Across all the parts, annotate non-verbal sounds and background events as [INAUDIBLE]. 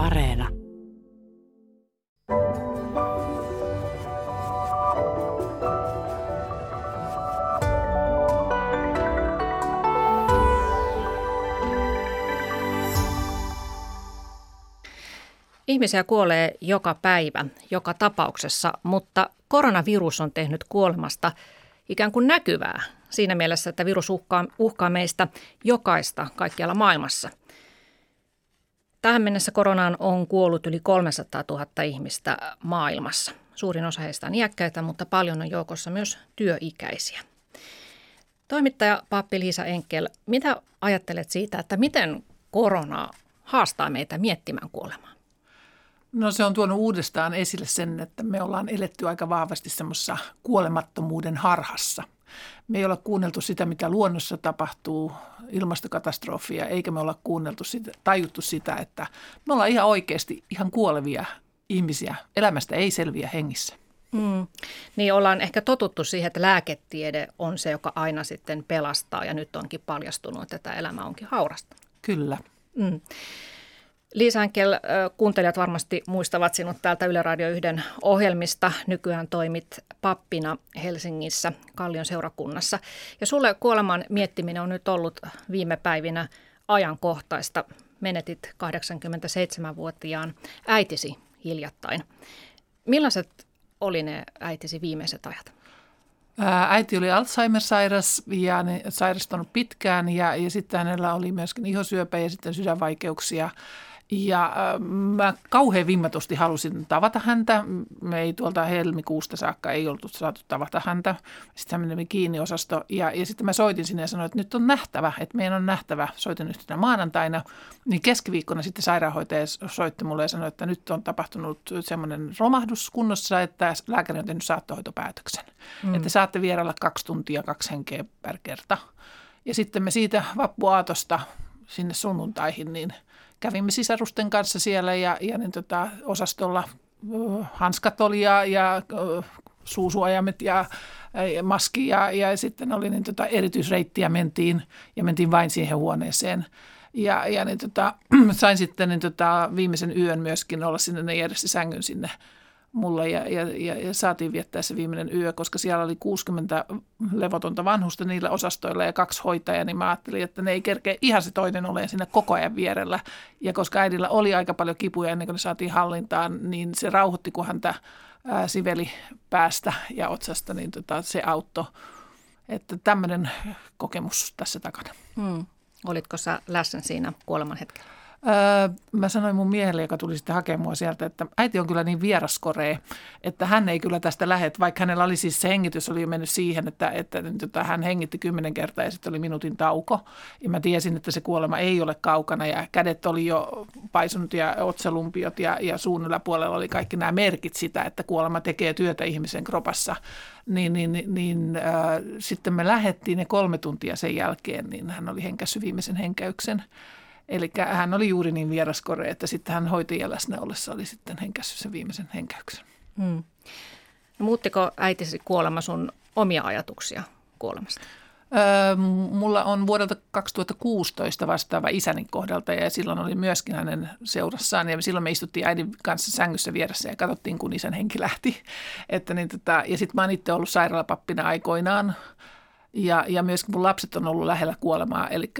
Areena. Ihmisiä kuolee joka päivä, joka tapauksessa, mutta koronavirus on tehnyt kuolemasta ikään kuin näkyvää siinä mielessä, että virus uhkaa, uhkaa meistä jokaista kaikkialla maailmassa. Tähän mennessä koronaan on kuollut yli 300 000 ihmistä maailmassa. Suurin osa heistä on iäkkäitä, mutta paljon on joukossa myös työikäisiä. Toimittaja Pappi Liisa Enkel, mitä ajattelet siitä, että miten korona haastaa meitä miettimään kuolemaa? No se on tuonut uudestaan esille sen, että me ollaan eletty aika vahvasti semmoisessa kuolemattomuuden harhassa. Me ei olla kuunneltu sitä, mitä luonnossa tapahtuu, ilmastokatastrofia, eikä me olla kuunneltu sitä, tajuttu sitä, että me ollaan ihan oikeasti ihan kuolevia ihmisiä. Elämästä ei selviä hengissä. Mm. Niin ollaan ehkä totuttu siihen, että lääketiede on se, joka aina sitten pelastaa ja nyt onkin paljastunut, että tämä elämä onkin haurasta. Kyllä. Mm. Liisa Henkel, kuuntelijat varmasti muistavat sinut täältä Yle Radio 1 ohjelmista. Nykyään toimit pappina Helsingissä Kallion seurakunnassa. Ja sulle kuoleman miettiminen on nyt ollut viime päivinä ajankohtaista. Menetit 87-vuotiaan äitisi hiljattain. Millaiset oli ne äitisi viimeiset ajat? Äiti oli Alzheimer-sairas ja sairastunut pitkään ja, ja sitten hänellä oli myöskin ihosyöpä ja sitten sydänvaikeuksia – ja äh, mä kauhean vimmatusti halusin tavata häntä. Me ei tuolta helmikuusta saakka ei oltu saatu tavata häntä. Sitten hän meni kiinni osasto ja, ja sitten mä soitin sinne ja sanoin, että nyt on nähtävä, että meidän on nähtävä. Soitin yhtenä maanantaina. Niin keskiviikkona sitten sairaanhoitaja soitti mulle ja sanoi, että nyt on tapahtunut semmoinen romahdus kunnossa, että lääkäri on tehnyt saattohoitopäätöksen. Mm. Että saatte vierailla kaksi tuntia, kaksi henkeä per kerta. Ja sitten me siitä vappuaatosta sinne sunnuntaihin, niin – kävimme sisarusten kanssa siellä ja, ja niin tota, osastolla hanskat oli ja, ja suusuojamet ja, ja maski ja, ja sitten oli niin tota, erityisreittiä mentiin ja mentiin vain siihen huoneeseen. Ja, ja niin tota, [CLEARS THROAT] sain sitten niin tota, viimeisen yön myöskin olla sinne, ne sängyn sinne mulle ja, ja, ja, ja saatiin viettää se viimeinen yö, koska siellä oli 60 levotonta vanhusta niillä osastoilla ja kaksi hoitajaa, niin mä ajattelin, että ne ei kerkeä ihan se toinen ole siinä koko ajan vierellä. Ja koska äidillä oli aika paljon kipuja ennen kuin ne saatiin hallintaan, niin se rauhoitti, kun häntä ää, siveli päästä ja otsasta, niin tota, se auttoi. Että tämmöinen kokemus tässä takana. Hmm. Olitko sä läsnä siinä kuoleman hetkellä? Öö, mä sanoin mun miehelle, joka tuli sitten hakemaan mua sieltä, että äiti on kyllä niin vieraskoree, että hän ei kyllä tästä lähde, vaikka hänellä oli siis se hengitys oli jo mennyt siihen, että, että, että hän hengitti kymmenen kertaa ja sitten oli minuutin tauko. Ja mä tiesin, että se kuolema ei ole kaukana ja kädet oli jo paisunut ja otsalumpiot ja, ja suun yläpuolella oli kaikki nämä merkit sitä, että kuolema tekee työtä ihmisen kropassa. Niin, niin, niin, niin äh, sitten me lähettiin ne kolme tuntia sen jälkeen, niin hän oli henkässyt viimeisen henkäyksen. Eli hän oli juuri niin vieraskore, että sitten hän hoitajan läsnä ollessa oli sitten henkässyt sen viimeisen henkäyksen. Hmm. No, muuttiko äitisi kuolema sun omia ajatuksia kuolemasta? Öö, mulla on vuodelta 2016 vastaava isäni kohdalta ja silloin oli myöskin hänen seurassaan ja silloin me istuttiin äidin kanssa sängyssä vieressä ja katsottiin, kun isän henki lähti. Että niin tota, ja sitten mä oon itse ollut sairaalapappina aikoinaan ja, ja myöskin mun lapset on ollut lähellä kuolemaa, eli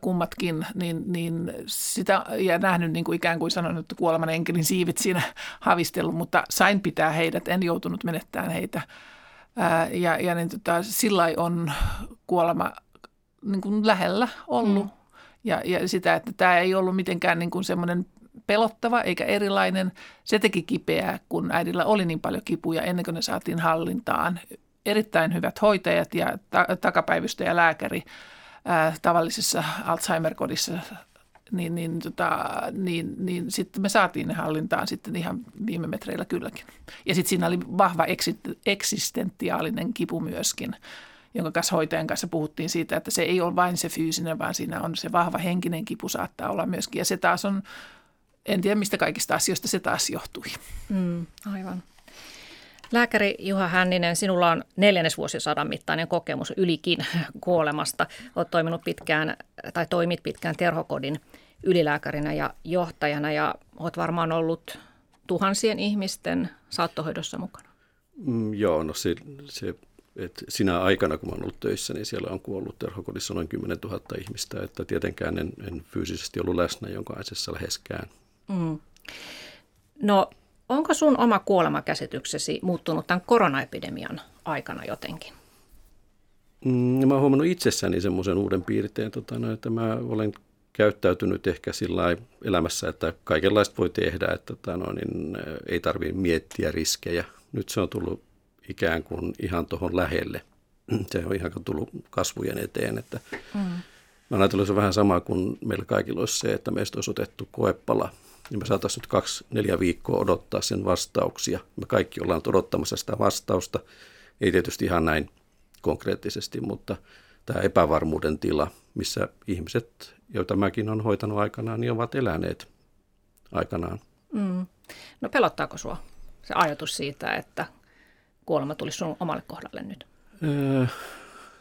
kummatkin, niin, niin sitä ja nähnyt niin kuin ikään kuin sanonut, että kuoleman enkelin siivet siinä [LAUGHS] havistellut, mutta sain pitää heidät, en joutunut menettämään heitä. Ää, ja ja niin tota, sillä on kuolema niin kuin lähellä ollut. Mm. Ja, ja sitä, että tämä ei ollut mitenkään niin kuin semmoinen pelottava eikä erilainen. Se teki kipeää, kun äidillä oli niin paljon kipuja ennen kuin ne saatiin hallintaan erittäin hyvät hoitajat ja ta- takapäivystäjä lääkäri ää, tavallisessa Alzheimer-kodissa, niin, niin, tota, niin, niin sitten me saatiin ne hallintaan sitten ihan viime metreillä kylläkin. Ja sitten siinä oli vahva eksistentiaalinen kipu myöskin, jonka kanssa hoitajan kanssa puhuttiin siitä, että se ei ole vain se fyysinen, vaan siinä on se vahva henkinen kipu saattaa olla myöskin. Ja se taas on, en tiedä mistä kaikista asioista se taas johtui. Mm, aivan. Lääkäri Juha Hänninen, sinulla on neljännesvuosisadan mittainen kokemus ylikin kuolemasta. Olet toiminut pitkään tai toimit pitkään terhokodin ylilääkärinä ja johtajana ja olet varmaan ollut tuhansien ihmisten saattohoidossa mukana. Mm, joo, no se, se et sinä aikana, kun olen ollut töissä, niin siellä on kuollut terhokodissa noin 10 000 ihmistä, että tietenkään en, en fyysisesti ollut läsnä jokaisessa läheskään. Mm. No, onko sun oma kuolemakäsityksesi muuttunut tämän koronaepidemian aikana jotenkin? Mm, mä oon huomannut itsessäni semmoisen uuden piirteen, tota, no, että mä olen käyttäytynyt ehkä sillä elämässä, että kaikenlaista voi tehdä, että tota, no, niin, ei tarvitse miettiä riskejä. Nyt se on tullut ikään kuin ihan tuohon lähelle. [CLEARS THROAT] Se on ihan tullut kasvujen eteen. Että mm. Mä ajattelin, se vähän sama kuin meillä kaikilla olisi se, että meistä olisi otettu koepala, niin me saataisiin nyt kaksi, neljä viikkoa odottaa sen vastauksia. Me kaikki ollaan odottamassa sitä vastausta. Ei tietysti ihan näin konkreettisesti, mutta tämä epävarmuuden tila, missä ihmiset, joita mäkin olen hoitanut aikanaan, niin ovat eläneet aikanaan. Mm. No pelottaako sinua se ajatus siitä, että kuolema tulisi sun omalle kohdalle nyt? Öö,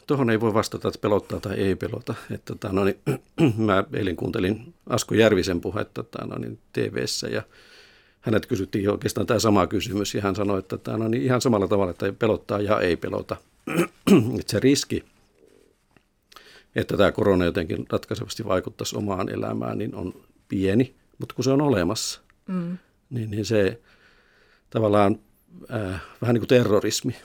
Tuohon ei voi vastata, että pelottaa tai ei pelota. Että, tota, no, niin, [CLEARS THROAT] mä eilen kuuntelin Asko Järvisen puhetta tota, no, niin, TV-ssä ja hänet kysyttiin oikeastaan tämä sama kysymys ja hän sanoi, että tämä no, niin ihan samalla tavalla, että pelottaa ja ei pelota. [CLEARS THROAT] että se riski, että tämä korona jotenkin ratkaisevasti vaikuttaisi omaan elämään, niin on pieni, mutta kun se on olemassa, mm. niin, niin se tavallaan äh, vähän niin kuin terrorismi.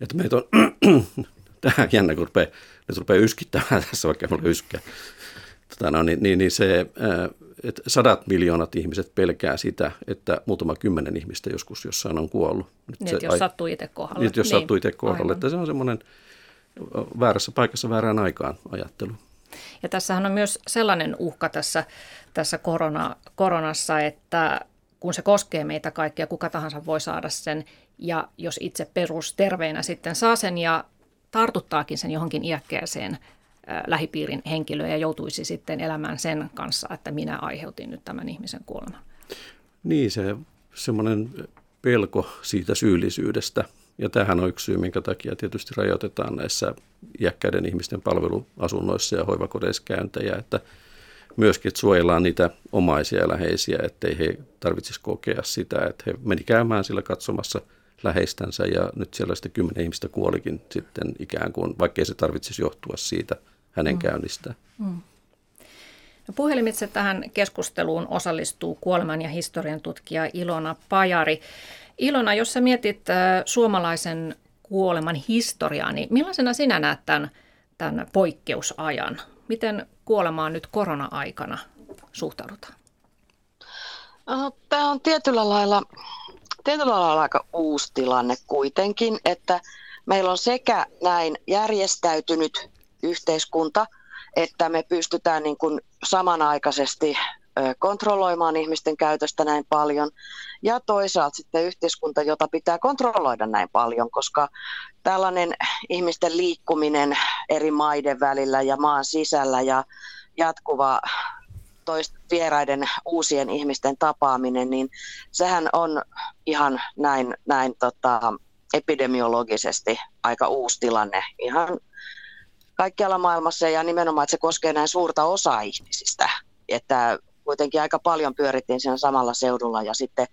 Että meitä on, [CLEARS THROAT] tähän jännä, kun rupeaa, nyt rupeaa yskittämään [LAUGHS] tässä, vaikka mulla yskää. Tota, no, niin, niin, niin se, äh, että sadat miljoonat ihmiset pelkää sitä, että muutama kymmenen ihmistä joskus jossain on kuollut. Nyt niin, se, jos sattuu itse kohdalle. Niin, jos niin, sattuu itse kohdalle, että se on semmoinen väärässä paikassa väärään aikaan ajattelu. Ja tässähän on myös sellainen uhka tässä, tässä korona, koronassa, että kun se koskee meitä kaikkia, kuka tahansa voi saada sen. Ja jos itse perusterveinä sitten saa sen ja tartuttaakin sen johonkin iäkkääseen lähipiirin henkilöön ja joutuisi sitten elämään sen kanssa, että minä aiheutin nyt tämän ihmisen kuoleman. Niin, se semmoinen pelko siitä syyllisyydestä. Ja tähän on yksi syy, minkä takia tietysti rajoitetaan näissä iäkkäiden ihmisten palveluasunnoissa ja hoivakodeissa käyntejä, että – myöskin, että suojellaan niitä omaisia ja läheisiä, ettei he tarvitsisi kokea sitä, että he meni käymään sillä katsomassa läheistänsä ja nyt siellä sitten kymmenen ihmistä kuolikin sitten ikään kuin, vaikkei se tarvitsisi johtua siitä hänen mm. käynnistään. Mm. No puhelimitse tähän keskusteluun osallistuu kuoleman ja historian tutkija Ilona Pajari. Ilona, jos sä mietit äh, suomalaisen kuoleman historiaa, niin millaisena sinä näet tämän, tämän poikkeusajan? Miten kuolemaan nyt korona-aikana suhtaudutaan? Tämä on tietyllä lailla, tietyllä lailla aika uusi tilanne kuitenkin, että meillä on sekä näin järjestäytynyt yhteiskunta, että me pystytään niin kuin samanaikaisesti kontrolloimaan ihmisten käytöstä näin paljon. Ja toisaalta sitten yhteiskunta, jota pitää kontrolloida näin paljon, koska tällainen ihmisten liikkuminen eri maiden välillä ja maan sisällä ja jatkuva toist, vieraiden uusien ihmisten tapaaminen, niin sehän on ihan näin, näin tota, epidemiologisesti aika uusi tilanne ihan kaikkialla maailmassa ja nimenomaan, että se koskee näin suurta osaa ihmisistä. Että kuitenkin aika paljon pyörittiin siinä samalla seudulla ja sitten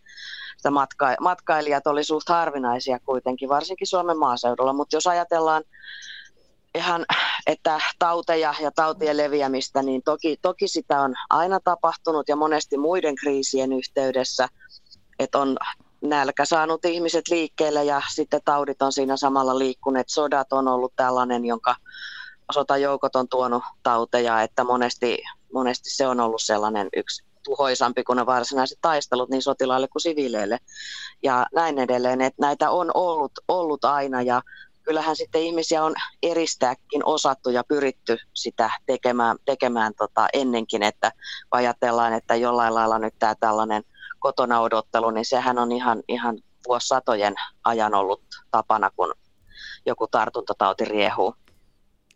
sitä matka- matkailijat oli suht harvinaisia kuitenkin, varsinkin Suomen maaseudulla. Mutta jos ajatellaan ihan, että tauteja ja tautien leviämistä, niin toki, toki sitä on aina tapahtunut ja monesti muiden kriisien yhteydessä, että on nälkä saanut ihmiset liikkeelle ja sitten taudit on siinä samalla liikkuneet. Sodat on ollut tällainen, jonka sotajoukot on tuonut tauteja, että monesti, monesti se on ollut sellainen yksi tuhoisampi kuin ne varsinaiset taistelut niin sotilaille kuin siviileille ja näin edelleen. Että näitä on ollut, ollut aina ja kyllähän sitten ihmisiä on eristääkin osattu ja pyritty sitä tekemään, tekemään tota ennenkin, että ajatellaan, että jollain lailla nyt tämä tällainen kotona odottelu, niin sehän on ihan, ihan vuosisatojen ajan ollut tapana, kun joku tartuntatauti riehuu.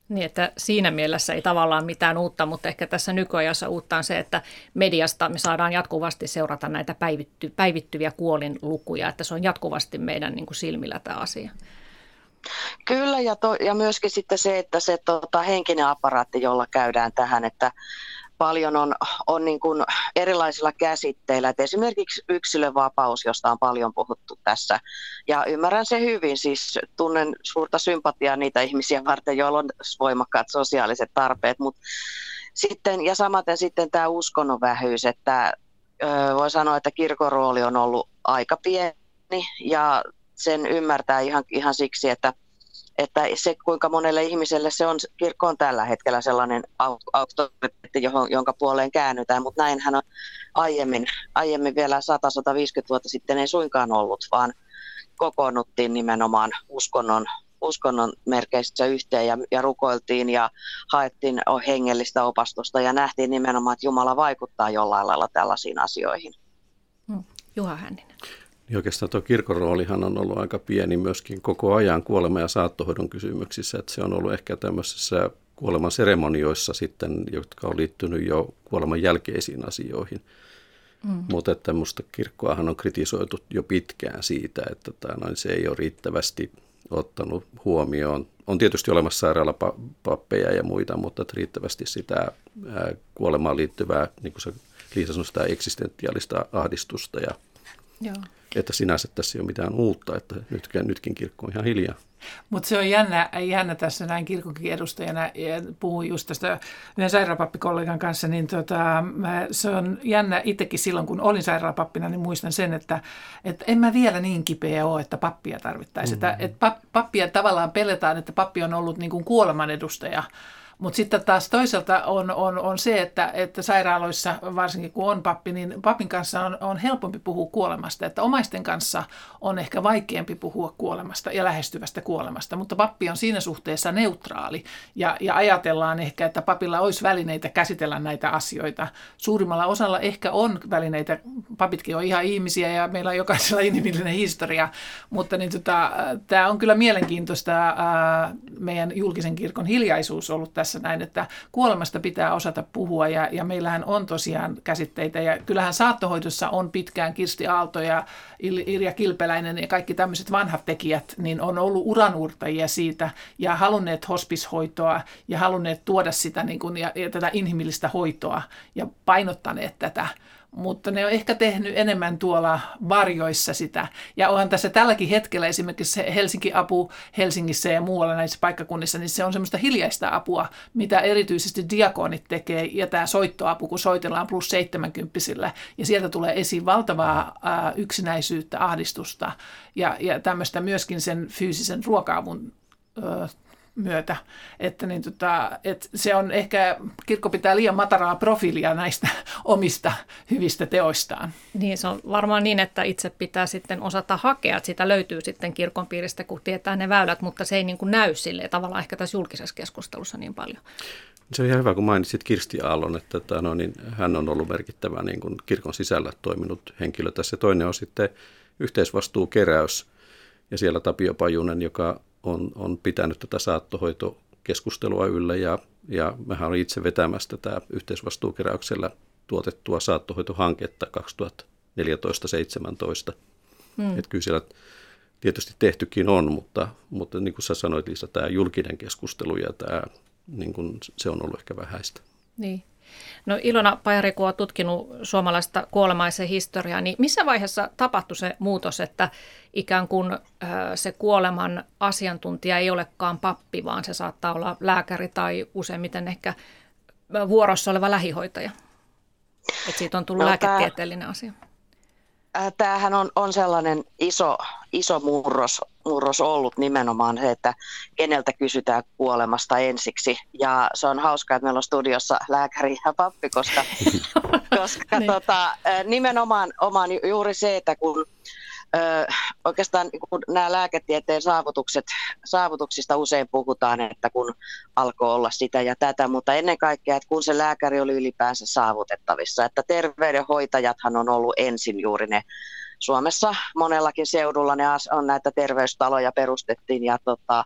Niin, että siinä mielessä ei tavallaan mitään uutta, mutta ehkä tässä nykyajassa uutta on se, että mediasta me saadaan jatkuvasti seurata näitä päivitty, päivittyviä kuolinlukuja, että se on jatkuvasti meidän niin kuin silmillä tämä asia. Kyllä, ja, to, ja myöskin sitten se, että se tota, henkinen aparaatti, jolla käydään tähän, että paljon on, on niin kuin erilaisilla käsitteillä. Et esimerkiksi yksilövapaus, josta on paljon puhuttu tässä. Ja ymmärrän se hyvin, siis tunnen suurta sympatiaa niitä ihmisiä varten, joilla on voimakkaat sosiaaliset tarpeet. Mut sitten, ja samaten sitten tämä uskonnon vähyys, että voi sanoa, että kirkon rooli on ollut aika pieni ja sen ymmärtää ihan, ihan siksi, että että se kuinka monelle ihmiselle se on, kirkko on tällä hetkellä sellainen auktoriteetti, jonka puoleen käännytään, mutta näinhän on aiemmin, aiemmin vielä 100-150 vuotta sitten ei suinkaan ollut, vaan kokoonnuttiin nimenomaan uskonnon, uskonnon merkeissä yhteen ja, ja rukoiltiin ja haettiin hengellistä opastusta ja nähtiin nimenomaan, että Jumala vaikuttaa jollain lailla tällaisiin asioihin. Hmm. Juha Hänninen. Niin oikeastaan tuo kirkon roolihan on ollut aika pieni myöskin koko ajan kuolema- ja saattohoidon kysymyksissä, että se on ollut ehkä tämmöisissä kuoleman seremonioissa sitten, jotka on liittynyt jo kuoleman jälkeisiin asioihin. Mm. Mutta että minusta kirkkoahan on kritisoitu jo pitkään siitä, että tämä, noin, se ei ole riittävästi ottanut huomioon. On tietysti olemassa sairaalapappeja ja muita, mutta että riittävästi sitä kuolemaan liittyvää, niin kuin se Liisa sanoi, sitä eksistentiaalista ahdistusta ja Joo. Että sinänsä tässä ei ole mitään uutta, että nytkin, nytkin kirkko on ihan hiljaa. Mutta se on jännä, jännä tässä näin kirkonkin edustajana, ja puhuin just tästä yhden sairaalapappikollegan kanssa, niin tota, se on jännä itsekin silloin, kun olin sairaalapappina, niin muistan sen, että, että en mä vielä niin kipeä ole, että pappia tarvittaisiin. Mm-hmm. Että, että pappia tavallaan peletaan, että pappi on ollut niin kuin kuoleman edustaja, mutta sitten taas toisaalta on, on, on se, että, että sairaaloissa, varsinkin kun on pappi, niin papin kanssa on, on helpompi puhua kuolemasta. Että omaisten kanssa on ehkä vaikeampi puhua kuolemasta ja lähestyvästä kuolemasta, mutta pappi on siinä suhteessa neutraali. Ja, ja ajatellaan ehkä, että papilla olisi välineitä käsitellä näitä asioita. Suurimmalla osalla ehkä on välineitä, papitkin on ihan ihmisiä ja meillä on jokaisella inhimillinen historia, mutta niin tota, tämä on kyllä mielenkiintoista ää, meidän julkisen kirkon hiljaisuus ollut tässä tässä näin, että kuolemasta pitää osata puhua ja, ja meillähän on tosiaan käsitteitä ja kyllähän saattohoidossa on pitkään Kirsti Aalto ja Irja Kilpeläinen ja kaikki tämmöiset vanhat tekijät, niin on ollut uranuurtajia siitä ja halunneet hospishoitoa ja halunneet tuoda sitä niin kuin, ja, ja tätä inhimillistä hoitoa ja painottaneet tätä mutta ne on ehkä tehnyt enemmän tuolla varjoissa sitä. Ja onhan tässä tälläkin hetkellä esimerkiksi Helsinki-apu Helsingissä ja muualla näissä paikkakunnissa, niin se on semmoista hiljaista apua, mitä erityisesti diakonit tekee, ja tämä soittoapu, kun soitellaan plus 70 ja sieltä tulee esiin valtavaa ää, yksinäisyyttä, ahdistusta ja, ja tämmöistä myöskin sen fyysisen ruoka-avun myötä. Että niin tota, et se on ehkä, kirkko pitää liian mataraa profiilia näistä [LAUGHS] omista hyvistä teoistaan. Niin, se on varmaan niin, että itse pitää sitten osata hakea, että sitä löytyy sitten kirkon piiristä, kun tietää ne väylät, mutta se ei niin kuin näy sille tavallaan ehkä tässä julkisessa keskustelussa niin paljon. Se on ihan hyvä, kun mainitsit Kirsti Aallon, että tota, no, niin hän on ollut merkittävä niin kuin kirkon sisällä toiminut henkilö tässä. Toinen on sitten yhteisvastuukeräys ja siellä Tapio Pajunen, joka on, on pitänyt tätä saattohoitokeskustelua yllä ja, ja mähän olin itse vetämässä tätä yhteisvastuukeräyksellä tuotettua saattohoitohanketta 2014-2017. Hmm. Että kyllä siellä tietysti tehtykin on, mutta, mutta niin kuin sä sanoit Liisa, tämä julkinen keskustelu ja tämä, niin kuin, se on ollut ehkä vähäistä. Niin. No Ilona Pajari, kun olet tutkinut suomalaista kuolemaisen historiaa, niin missä vaiheessa tapahtui se muutos, että ikään kuin se kuoleman asiantuntija ei olekaan pappi, vaan se saattaa olla lääkäri tai useimmiten ehkä vuorossa oleva lähihoitaja? Että siitä on tullut no, lääketieteellinen tämä, asia. Tämähän on, on sellainen iso, iso murros, murros ollut nimenomaan se, että keneltä kysytään kuolemasta ensiksi. Ja se on hauskaa, että meillä on studiossa lääkäri ja pappi, koska, [LAUGHS] koska niin. tota, nimenomaan oman juuri se, että kun Ö, oikeastaan kun nämä lääketieteen saavutukset, saavutuksista usein puhutaan, että kun alkoi olla sitä ja tätä, mutta ennen kaikkea, että kun se lääkäri oli ylipäänsä saavutettavissa, että terveydenhoitajathan on ollut ensin juuri ne. Suomessa monellakin seudulla ne on näitä terveystaloja perustettiin ja tota,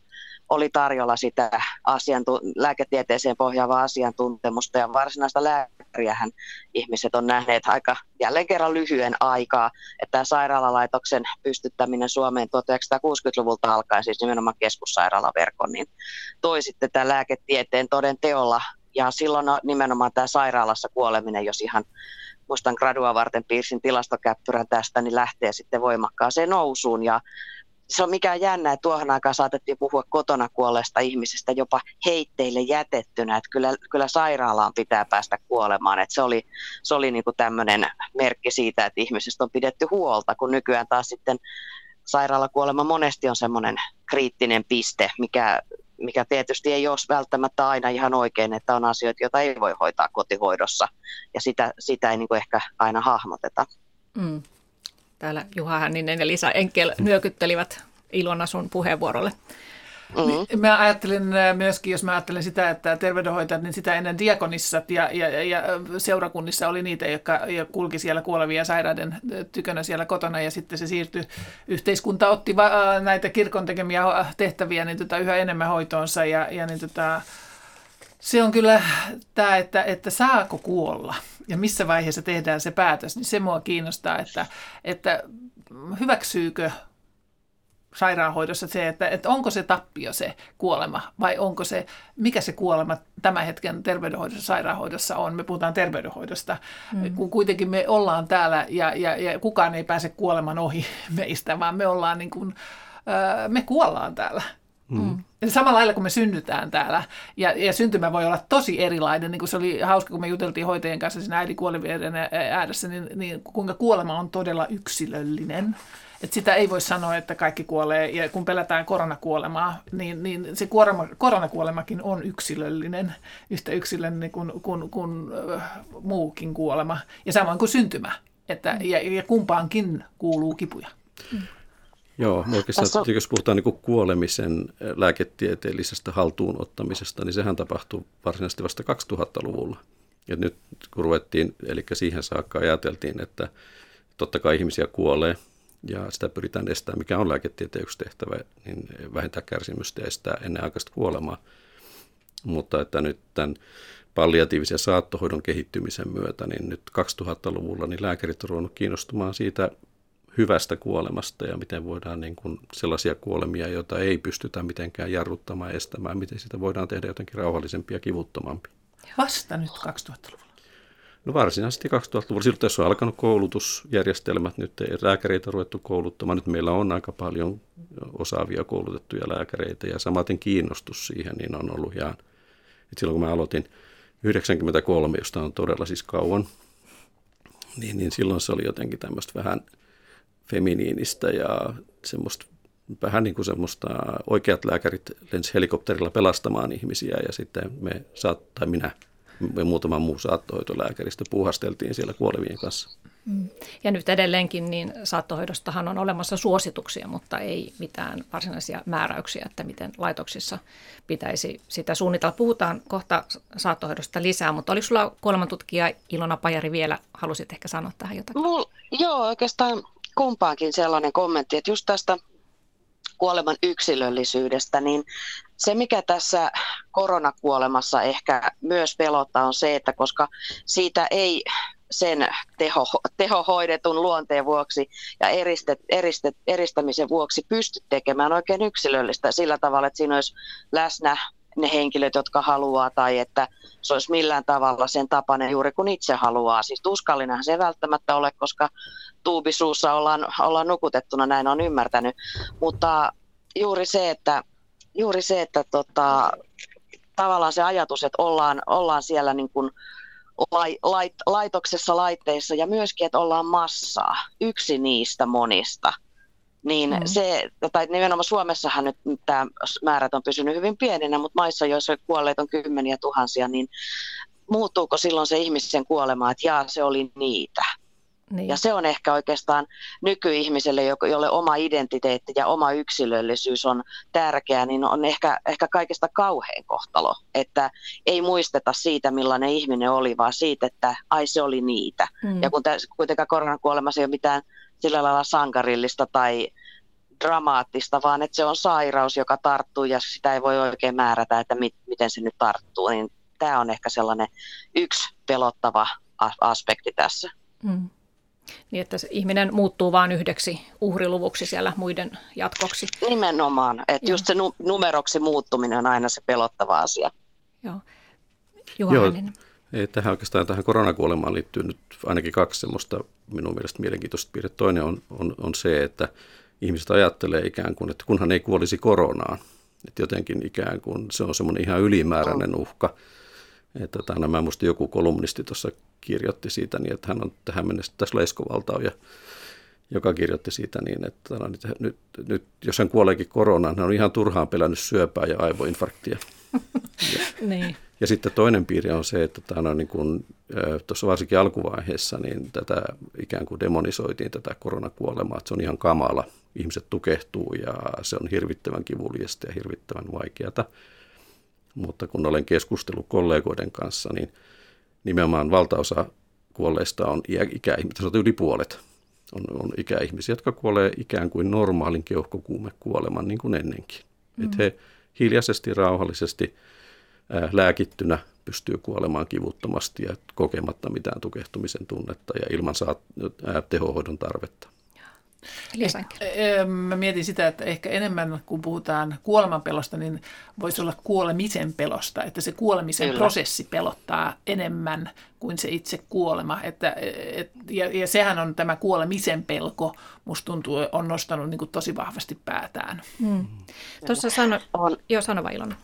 oli tarjolla sitä asiantu- lääketieteeseen pohjaavaa asiantuntemusta ja varsinaista lääkäriähän ihmiset on nähneet aika jälleen kerran lyhyen aikaa, että sairaalalaitoksen pystyttäminen Suomeen 1960-luvulta alkaen, siis nimenomaan keskussairaalaverkon, niin toi sitten tämä lääketieteen toden teolla. Ja silloin nimenomaan tämä sairaalassa kuoleminen, jos ihan muistan gradua varten piirsin tilastokäppyrän tästä, niin lähtee sitten voimakkaaseen nousuun. Ja se on mikään jännä, että tuohon aikaan saatettiin puhua kotona kuolleesta ihmisestä jopa heitteille jätettynä, että kyllä, kyllä sairaalaan pitää päästä kuolemaan. Että se oli, se oli niin kuin tämmöinen merkki siitä, että ihmisestä on pidetty huolta, kun nykyään taas sitten sairaalakuolema monesti on semmoinen kriittinen piste, mikä, mikä tietysti ei ole välttämättä aina ihan oikein, että on asioita, joita ei voi hoitaa kotihoidossa, ja sitä, sitä ei niin kuin ehkä aina hahmoteta. Mm. Täällä Juha Hänninen ja Lisa Enkel nyökyttelivät Ilona sun puheenvuorolle. Mm-hmm. Mä ajattelin äh, myöskin, jos mä ajattelen sitä, että terveydenhoitajat, niin sitä ennen diakonissa ja, ja, ja seurakunnissa oli niitä, jotka kulki siellä kuolevia sairaiden äh, tykönä siellä kotona ja sitten se siirtyi, yhteiskunta otti va- äh, näitä kirkon tekemiä tehtäviä niin tota, yhä enemmän hoitoonsa ja, ja niin tota, se on kyllä tämä, että, että saako kuolla ja missä vaiheessa tehdään se päätös, niin se mua kiinnostaa, että, että hyväksyykö sairaanhoidossa se, että, että onko se tappio se kuolema vai onko se, mikä se kuolema tämän hetken terveydenhoidossa, sairaanhoidossa on. Me puhutaan terveydenhoidosta, mm. kun kuitenkin me ollaan täällä ja, ja, ja kukaan ei pääse kuoleman ohi meistä, vaan me ollaan niin kuin, me kuollaan täällä. Mm. Ja samalla lailla kun me synnytään täällä, ja, ja syntymä voi olla tosi erilainen, niin kuin se oli hauska, kun me juteltiin hoitajien kanssa siinä äidin kuolevien ääressä, niin, niin kuinka kuolema on todella yksilöllinen. Et sitä ei voi sanoa, että kaikki kuolee, ja kun pelätään koronakuolemaa, niin, niin se kuorema, koronakuolemakin on yksilöllinen, yhtä yksilöllinen kuin, kuin, kuin äh, muukin kuolema, ja samoin kuin syntymä, että, ja, ja kumpaankin kuuluu kipuja. Mm. Joo, oikeastaan Tässä... jos puhutaan niin kuolemisen lääketieteellisestä haltuunottamisesta, niin sehän tapahtuu varsinaisesti vasta 2000-luvulla. Ja nyt kun ruvettiin, eli siihen saakka ajateltiin, että totta kai ihmisiä kuolee ja sitä pyritään estämään, mikä on lääketieteen yksi tehtävä, niin vähentää kärsimystä ja estää ennenaikaista kuolemaa. Mutta että nyt tämän palliatiivisen saattohoidon kehittymisen myötä, niin nyt 2000-luvulla niin lääkärit on ruvennut kiinnostumaan siitä hyvästä kuolemasta ja miten voidaan niin kuin sellaisia kuolemia, joita ei pystytä mitenkään jarruttamaan, estämään, miten sitä voidaan tehdä jotenkin rauhallisempi ja kivuttomampi. Vasta nyt 2000-luvulla? No varsinaisesti 2000-luvulla. Silloin tässä on alkanut koulutusjärjestelmät, nyt ei lääkäreitä ruvettu kouluttamaan. Nyt meillä on aika paljon osaavia koulutettuja lääkäreitä ja samaten kiinnostus siihen niin on ollut ihan, että silloin kun mä aloitin 93, josta on todella siis kauan, niin, niin silloin se oli jotenkin tämmöistä vähän – feminiinistä ja semmoista vähän niin kuin semmoista oikeat lääkärit lensi helikopterilla pelastamaan ihmisiä ja sitten me saat, tai minä ja muutama muu saattohoitolääkäristä puuhasteltiin siellä kuolevien kanssa. Mm. Ja nyt edelleenkin niin saattohoidostahan on olemassa suosituksia, mutta ei mitään varsinaisia määräyksiä, että miten laitoksissa pitäisi sitä suunnitella. Puhutaan kohta saattohoidosta lisää, mutta oliko sulla kuolemantutkija Ilona Pajari vielä, halusit ehkä sanoa tähän jotakin? Mul, joo, oikeastaan kumpaankin sellainen kommentti, että just tästä kuoleman yksilöllisyydestä, niin se mikä tässä koronakuolemassa ehkä myös pelottaa on se, että koska siitä ei sen teho, tehohoidetun luonteen vuoksi ja eristet, eristet, eristämisen vuoksi pysty tekemään oikein yksilöllistä sillä tavalla, että siinä olisi läsnä ne henkilöt, jotka haluaa, tai että se olisi millään tavalla sen tapainen juuri kun itse haluaa. Siis tuskallinen se ei välttämättä ole, koska tuubisuussa ollaan, ollaan nukutettuna, näin on ymmärtänyt. Mutta juuri se, että, juuri se, että tota, tavallaan se ajatus, että ollaan, ollaan siellä niin kuin lai, lait, laitoksessa, laitteissa ja myöskin, että ollaan massaa, yksi niistä monista – niin mm. se, tai nimenomaan Suomessahan nyt tämä määrät on pysynyt hyvin pieninä, mutta maissa, joissa kuolleet on kymmeniä tuhansia, niin muuttuuko silloin se ihmisen kuolema, että jaa, se oli niitä. Niin. Ja se on ehkä oikeastaan nykyihmiselle, jolle oma identiteetti ja oma yksilöllisyys on tärkeä, niin on ehkä, ehkä kaikista kauhein kohtalo. Että ei muisteta siitä, millainen ihminen oli, vaan siitä, että ai se oli niitä. Mm. Ja kun tässä, kuitenkaan koronakuolemassa ei ole mitään sillä lailla sankarillista tai dramaattista, vaan että se on sairaus, joka tarttuu ja sitä ei voi oikein määrätä, että mit, miten se nyt tarttuu. Niin tämä on ehkä sellainen yksi pelottava aspekti tässä. Mm. Niin, että se ihminen muuttuu vain yhdeksi uhriluvuksi siellä muiden jatkoksi. Nimenomaan, että just se numeroksi muuttuminen on aina se pelottava asia. Joo. Juha Joo. Ei, tähän oikeastaan tähän koronakuolemaan liittyy nyt ainakin kaksi semmoista minun mielestä mielenkiintoista piirrettä. Toinen on, on, on se, että ihmiset ajattelee ikään kuin, että kunhan ei kuolisi koronaan, että jotenkin ikään kuin se on semmoinen ihan ylimääräinen uhka. Että tota, mä muistin joku kolumnisti tuossa kirjoitti siitä niin, että hän on tähän mennessä tässä Leiskovaltauja, joka kirjoitti siitä niin, että tota, nyt, nyt, nyt jos hän kuoleekin koronaan, hän on ihan turhaan pelännyt syöpää ja aivoinfarktia. [LAUGHS] Niin. Ja sitten toinen piirre on se, että tämä on niin kuin, tuossa varsinkin alkuvaiheessa niin tätä ikään kuin demonisoitiin tätä koronakuolemaa, että se on ihan kamala. Ihmiset tukehtuu ja se on hirvittävän kivuliasta ja hirvittävän vaikeata. Mutta kun olen keskustellut kollegoiden kanssa, niin nimenomaan valtaosa kuolleista on ikäihmisiä, sanotaan yli puolet on, on ikäihmisiä, jotka kuolee ikään kuin normaalin keuhkokuumekuoleman niin kuin ennenkin. Mm. Että he hiljaisesti, rauhallisesti – lääkittynä pystyy kuolemaan kivuttomasti ja kokematta mitään tukehtumisen tunnetta ja ilman saa tehohoidon tarvetta. Eh, mä mietin sitä, että ehkä enemmän kun puhutaan kuolemanpelosta, niin voisi olla kuolemisen pelosta, että se kuolemisen Kyllä. prosessi pelottaa enemmän kuin se itse kuolema. Että, et, ja, ja sehän on tämä kuolemisen pelko, musta tuntuu, on nostanut niin tosi vahvasti päätään. Hmm. Tuossa sano, on. Joo, sano vaan Ilona.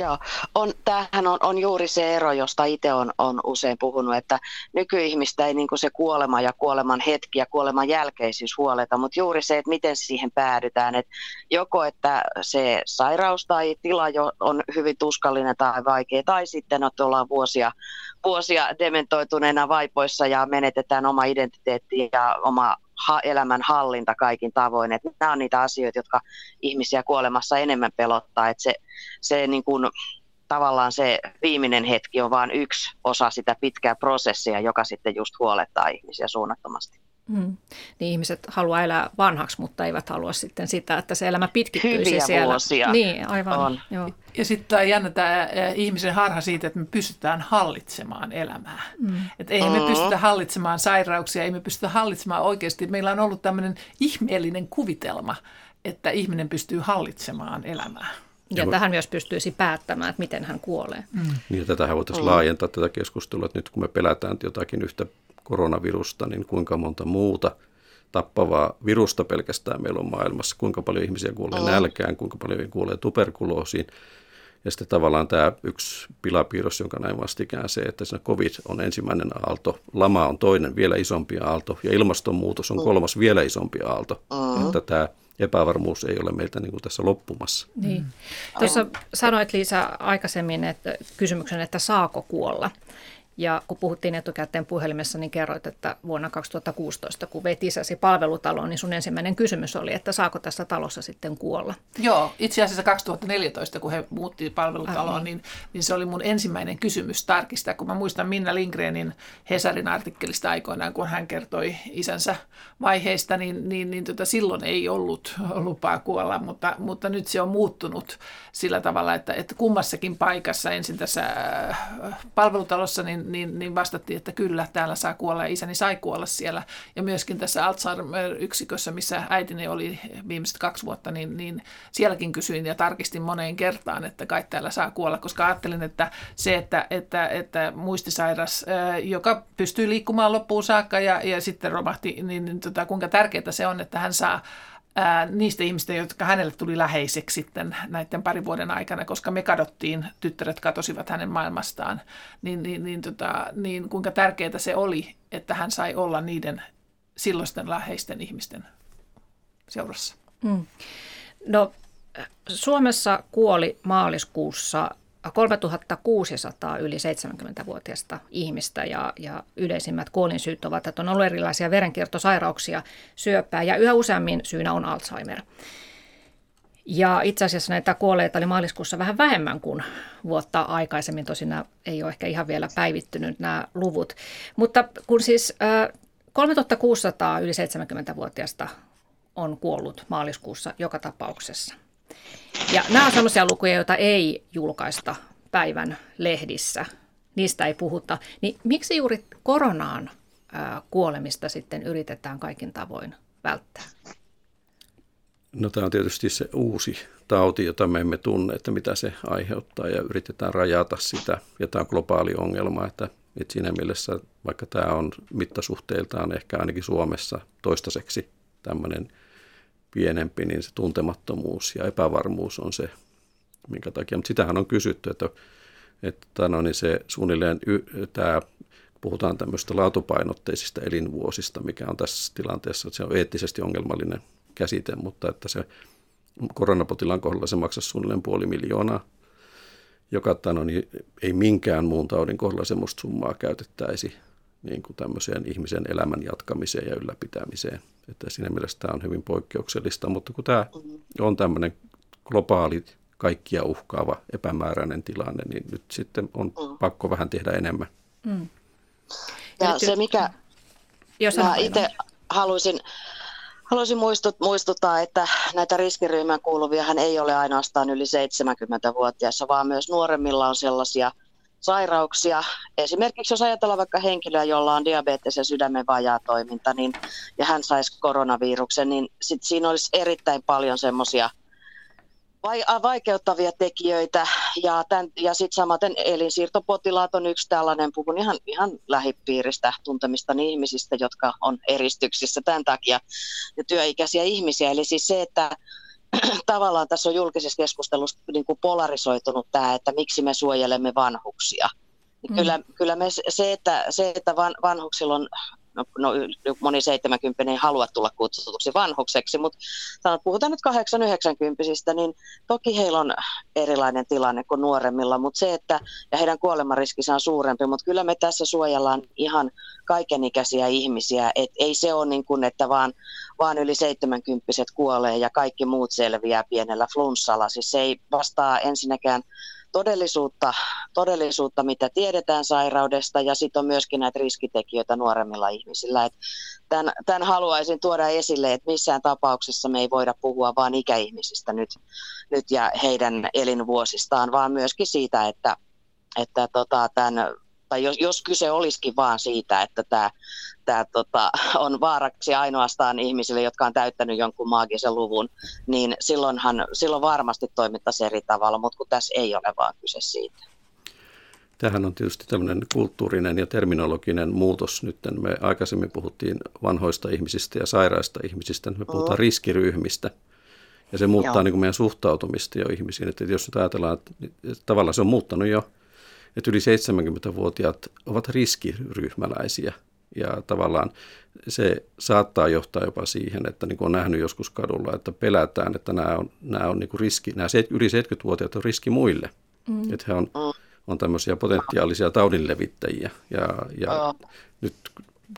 Joo, on, tämähän on, on juuri se ero, josta itse on, on usein puhunut, että nykyihmistä ei niin se kuolema ja kuoleman hetki ja kuoleman jälkeisyys huoleta, mutta juuri se, että miten siihen päädytään, että joko että se sairaus tai tila jo on hyvin tuskallinen tai vaikea, tai sitten että ollaan vuosia, vuosia dementoituneena vaipoissa ja menetetään oma identiteetti ja oma ha- elämän hallinta kaikin tavoin. Että nämä on niitä asioita, jotka ihmisiä kuolemassa enemmän pelottaa. Että se, se niin kuin, tavallaan se viimeinen hetki on vain yksi osa sitä pitkää prosessia, joka sitten just huolettaa ihmisiä suunnattomasti. Mm. Niin ihmiset haluaa elää vanhaksi, mutta eivät halua sitten sitä, että se elämä pitkittyisi Hyviä siellä. vuosia. Niin, aivan. On. Joo. Ja sitten tämä jännä tämä ihmisen harha siitä, että me pystytään hallitsemaan elämää. Mm. Että eihän me pystytä hallitsemaan sairauksia, ei me pystytä hallitsemaan oikeasti. Meillä on ollut tämmöinen ihmeellinen kuvitelma, että ihminen pystyy hallitsemaan elämää. Ja, ja tähän myös pystyisi päättämään, että miten hän kuolee. Mm. Niin, tätähän voitaisiin mm. laajentaa tätä keskustelua, että nyt kun me pelätään jotakin yhtä koronavirusta, niin kuinka monta muuta tappavaa virusta pelkästään meillä on maailmassa, kuinka paljon ihmisiä kuolee nälkään, kuinka paljon kuolee tuberkuloosiin. Ja sitten tavallaan tämä yksi pilapiirros, jonka näin vastikään se, että siinä COVID on ensimmäinen aalto, lama on toinen vielä isompi aalto ja ilmastonmuutos on kolmas vielä isompi aalto. Uh-huh. Että tämä epävarmuus ei ole meiltä niin kuin tässä loppumassa. Niin. Tuossa sanoit Liisa aikaisemmin että kysymyksen, että saako kuolla. Ja kun puhuttiin etukäteen puhelimessa, niin kerroit, että vuonna 2016, kun veit isäsi palvelutaloon, niin sun ensimmäinen kysymys oli, että saako tässä talossa sitten kuolla? Joo, itse asiassa 2014, kun he muutti palvelutaloon, niin, niin se oli mun ensimmäinen kysymys tarkistaa, kun mä muistan Minna Lindgrenin Hesarin artikkelista aikoinaan, kun hän kertoi isänsä vaiheista, niin, niin, niin tota, silloin ei ollut lupaa kuolla, mutta, mutta nyt se on muuttunut sillä tavalla, että, että kummassakin paikassa, ensin tässä äh, palvelutalossa, niin niin, niin vastattiin, että kyllä, täällä saa kuolla ja isäni sai kuolla siellä. Ja myöskin tässä Alzheimer-yksikössä, missä äitini oli viimeiset kaksi vuotta, niin, niin sielläkin kysyin ja tarkistin moneen kertaan, että kai täällä saa kuolla, koska ajattelin, että se, että, että, että muistisairas, joka pystyy liikkumaan loppuun saakka ja, ja sitten romahti, niin, niin tota, kuinka tärkeää se on, että hän saa ää, niistä ihmistä, jotka hänelle tuli läheiseksi sitten näiden parin vuoden aikana, koska me kadottiin, tyttäret katosivat hänen maailmastaan, niin, niin, niin, tota, niin kuinka tärkeää se oli, että hän sai olla niiden silloisten läheisten ihmisten seurassa. Mm. No, Suomessa kuoli maaliskuussa 3600 yli 70-vuotiaista ihmistä ja, ja yleisimmät kuolinsyyt ovat, että on ollut erilaisia verenkiertosairauksia, syöpää ja yhä useammin syynä on Alzheimer. Ja itse asiassa näitä kuolleita oli maaliskuussa vähän vähemmän kuin vuotta aikaisemmin, tosin ei ole ehkä ihan vielä päivittynyt nämä luvut. Mutta kun siis 3600 yli 70-vuotiaista on kuollut maaliskuussa joka tapauksessa – ja nämä on sellaisia lukuja, joita ei julkaista päivän lehdissä. Niistä ei puhuta. Niin miksi juuri koronaan kuolemista sitten yritetään kaikin tavoin välttää? No tämä on tietysti se uusi tauti, jota me emme tunne, että mitä se aiheuttaa ja yritetään rajata sitä. Ja tämä on globaali ongelma, että, että siinä mielessä, vaikka tämä on mittasuhteiltaan ehkä ainakin Suomessa toistaiseksi tämmöinen pienempi, niin se tuntemattomuus ja epävarmuus on se, minkä takia. Mutta sitähän on kysytty, että, että no, niin se suunnilleen tämä puhutaan tämmöistä laatupainotteisista elinvuosista, mikä on tässä tilanteessa, että se on eettisesti ongelmallinen käsite, mutta että se koronapotilaan kohdalla se maksaa suunnilleen puoli miljoonaa, joka no, niin ei minkään muun taudin kohdalla semmoista summaa käytettäisi niin kuin tämmöiseen ihmisen elämän jatkamiseen ja ylläpitämiseen. Että siinä mielessä tämä on hyvin poikkeuksellista, mutta kun tämä on tämmöinen globaali, kaikkia uhkaava, epämääräinen tilanne, niin nyt sitten on mm. pakko vähän tehdä enemmän. Mm. Ja se, mikä Jos mä itse haluaisin Haluaisin muistut, muistuttaa, että näitä riskiryhmään kuuluviahan ei ole ainoastaan yli 70-vuotiaissa, vaan myös nuoremmilla on sellaisia sairauksia. Esimerkiksi jos ajatellaan vaikka henkilöä, jolla on diabetes ja sydämen vajaatoiminta, niin, ja hän saisi koronaviruksen, niin sit siinä olisi erittäin paljon semmoisia vaikeuttavia tekijöitä. Ja, tämän, ja sitten samaten elinsiirtopotilaat on yksi tällainen, puhun ihan, ihan lähipiiristä tuntemista ihmisistä, jotka on eristyksissä tämän takia, ja työikäisiä ihmisiä. Eli siis se, että [CLEARS THROAT] tavallaan tässä on julkisessa keskustelussa niin kuin polarisoitunut tämä, että miksi me suojelemme vanhuksia. Mm. Kyllä, kyllä me se, että, se, että van, vanhuksilla on no, no moni 70 ei halua tulla kutsutuksi vanhukseksi, mutta puhutaan nyt 890 niin toki heillä on erilainen tilanne kuin nuoremmilla, mutta se, että ja heidän kuolemariskinsä on suurempi, mutta kyllä me tässä suojellaan ihan kaikenikäisiä ihmisiä, et ei se ole niin kuin, että vaan, vaan yli 70 kuolee ja kaikki muut selviää pienellä flunssalla, siis se ei vastaa ensinnäkään todellisuutta, todellisuutta, mitä tiedetään sairaudesta ja sitten on myöskin näitä riskitekijöitä nuoremmilla ihmisillä. Et tämän, tämän haluaisin tuoda esille, että missään tapauksessa me ei voida puhua vain ikäihmisistä nyt, nyt ja heidän elinvuosistaan, vaan myöskin siitä, että, että tota, tämän tai jos, jos kyse olisikin vaan siitä, että tämä, tämä tota, [LAUGHS] on vaaraksi ainoastaan ihmisille, jotka on täyttänyt jonkun maagisen luvun, niin silloinhan, silloin varmasti toimittaisiin eri tavalla, mutta kun tässä ei ole vaan kyse siitä. Tähän on tietysti tämmöinen kulttuurinen ja terminologinen muutos. Nyt me aikaisemmin puhuttiin vanhoista ihmisistä ja sairaista ihmisistä, me puhutaan mm. riskiryhmistä. Ja se muuttaa niin kuin meidän suhtautumista jo ihmisiin. Että jos nyt ajatellaan, että tavallaan se on muuttanut jo että yli 70-vuotiaat ovat riskiryhmäläisiä. Ja tavallaan se saattaa johtaa jopa siihen, että niin kuin on nähnyt joskus kadulla, että pelätään, että nämä on, nämä on niin kuin riski, nämä yli 70-vuotiaat on riski muille. Mm. Että he on, on tämmöisiä potentiaalisia taudinlevittäjiä. Ja, ja nyt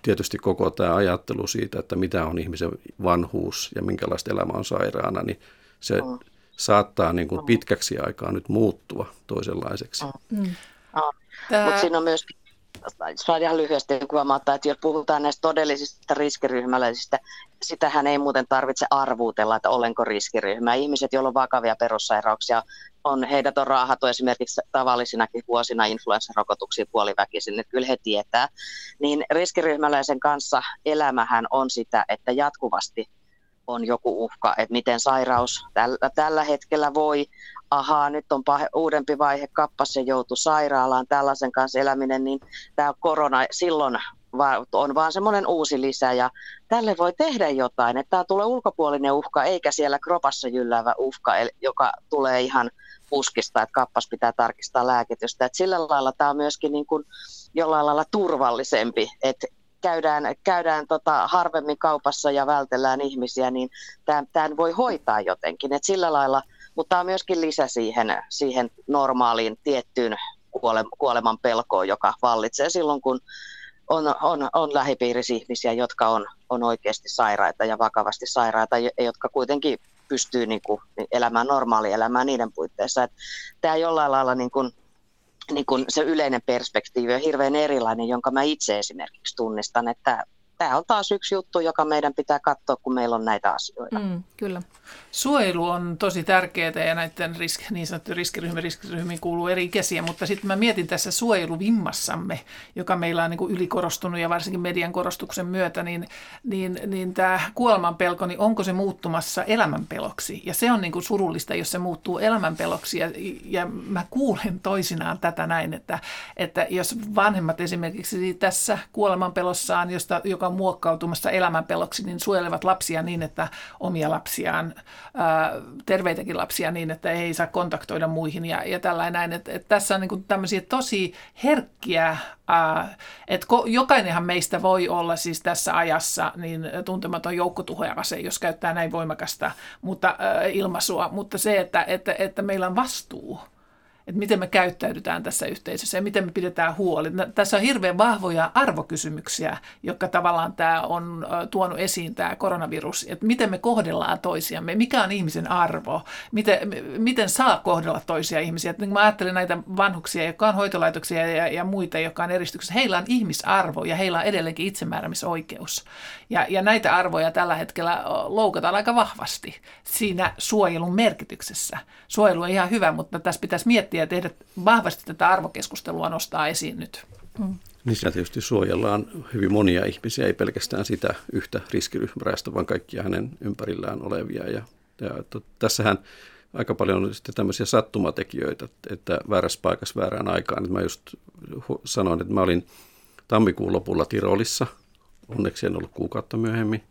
tietysti koko tämä ajattelu siitä, että mitä on ihmisen vanhuus ja minkälaista elämä on sairaana, niin se saattaa niin kuin pitkäksi aikaa nyt muuttua toisenlaiseksi. Mm. Tämä... Mutta siinä on myös, saa ihan lyhyesti huomauttaa, että jos puhutaan näistä todellisista riskiryhmäläisistä, sitähän ei muuten tarvitse arvuutella, että olenko riskiryhmä. Ihmiset, joilla on vakavia perussairauksia, on, heidät on raahattu esimerkiksi tavallisinakin vuosina influenssarokotuksia puoliväkisin, että kyllä he tietää. Niin riskiryhmäläisen kanssa elämähän on sitä, että jatkuvasti on joku uhka, että miten sairaus tällä, tällä hetkellä voi, ahaa, nyt on pahe, uudempi vaihe, kappas se joutui sairaalaan, tällaisen kanssa eläminen, niin tämä korona silloin on vaan semmoinen uusi lisä ja tälle voi tehdä jotain, että tämä tulee ulkopuolinen uhka eikä siellä kropassa jylläävä uhka, joka tulee ihan puskista, että kappas pitää tarkistaa lääkitystä. Että sillä lailla tämä on myöskin niin kuin jollain lailla turvallisempi, että käydään, käydään tota harvemmin kaupassa ja vältellään ihmisiä, niin tämän voi hoitaa jotenkin. Et sillä lailla, mutta tämä on myöskin lisä siihen, siihen normaaliin tiettyyn kuole, kuoleman pelkoon, joka vallitsee silloin, kun on, on, on lähipiirissä ihmisiä, jotka on, on oikeasti sairaita ja vakavasti sairaita, jotka kuitenkin pystyy niin kuin, elämään normaalielämää niiden puitteissa. Että tämä jollain lailla niin kuin, niin kuin se yleinen perspektiivi on hirveän erilainen, jonka mä itse esimerkiksi tunnistan, että tämä on taas yksi juttu, joka meidän pitää katsoa, kun meillä on näitä asioita. Mm, kyllä. Suojelu on tosi tärkeää ja näiden risk, niin sanottujen riskiryhmien riskiryhmiin kuuluu eri ikäisiä, mutta sitten mä mietin tässä suojeluvimmassamme, joka meillä on niin kuin ylikorostunut ja varsinkin median korostuksen myötä, niin, niin, niin tämä kuolemanpelko, niin onko se muuttumassa elämänpeloksi? Ja se on niin kuin surullista, jos se muuttuu elämänpeloksi ja, ja mä kuulen toisinaan tätä näin, että, että jos vanhemmat esimerkiksi tässä kuolemanpelossaan, josta, joka on muokkautumassa elämänpeloksi, niin suojelevat lapsia niin, että omia lapsiaan, ää, terveitäkin lapsia niin, että ei saa kontaktoida muihin ja, ja tällainen näin. Että, että tässä on niin tämmöisiä tosi herkkiä, että jokainenhan meistä voi olla siis tässä ajassa niin tuntematon joukkotuhoja jos käyttää näin voimakasta mutta, ää, ilmaisua, mutta se, että, että, että meillä on vastuu – että miten me käyttäydytään tässä yhteisössä ja miten me pidetään huoli. Tässä on hirveän vahvoja arvokysymyksiä, jotka tavallaan tämä on tuonut esiin tämä koronavirus, että miten me kohdellaan toisiamme, mikä on ihmisen arvo, miten, miten saa kohdella toisia ihmisiä. Että niin mä ajattelen näitä vanhuksia, jotka on hoitolaitoksia ja, ja muita, jotka on eristyksessä, heillä on ihmisarvo ja heillä on edelleenkin itsemääräämisoikeus. Ja, ja näitä arvoja tällä hetkellä loukataan aika vahvasti siinä suojelun merkityksessä. Suojelu on ihan hyvä, mutta tässä pitäisi miettiä, miettiä ja tehdä vahvasti tätä arvokeskustelua nostaa esiin nyt. Mm. Niin siellä tietysti suojellaan hyvin monia ihmisiä, ei pelkästään sitä yhtä riskiryhmäräistä, vaan kaikkia hänen ympärillään olevia. Ja, ja että tässähän aika paljon on sitten tämmöisiä sattumatekijöitä, että väärässä paikassa väärään aikaan. Mä just sanoin, että mä olin tammikuun lopulla Tirolissa, onneksi en ollut kuukautta myöhemmin,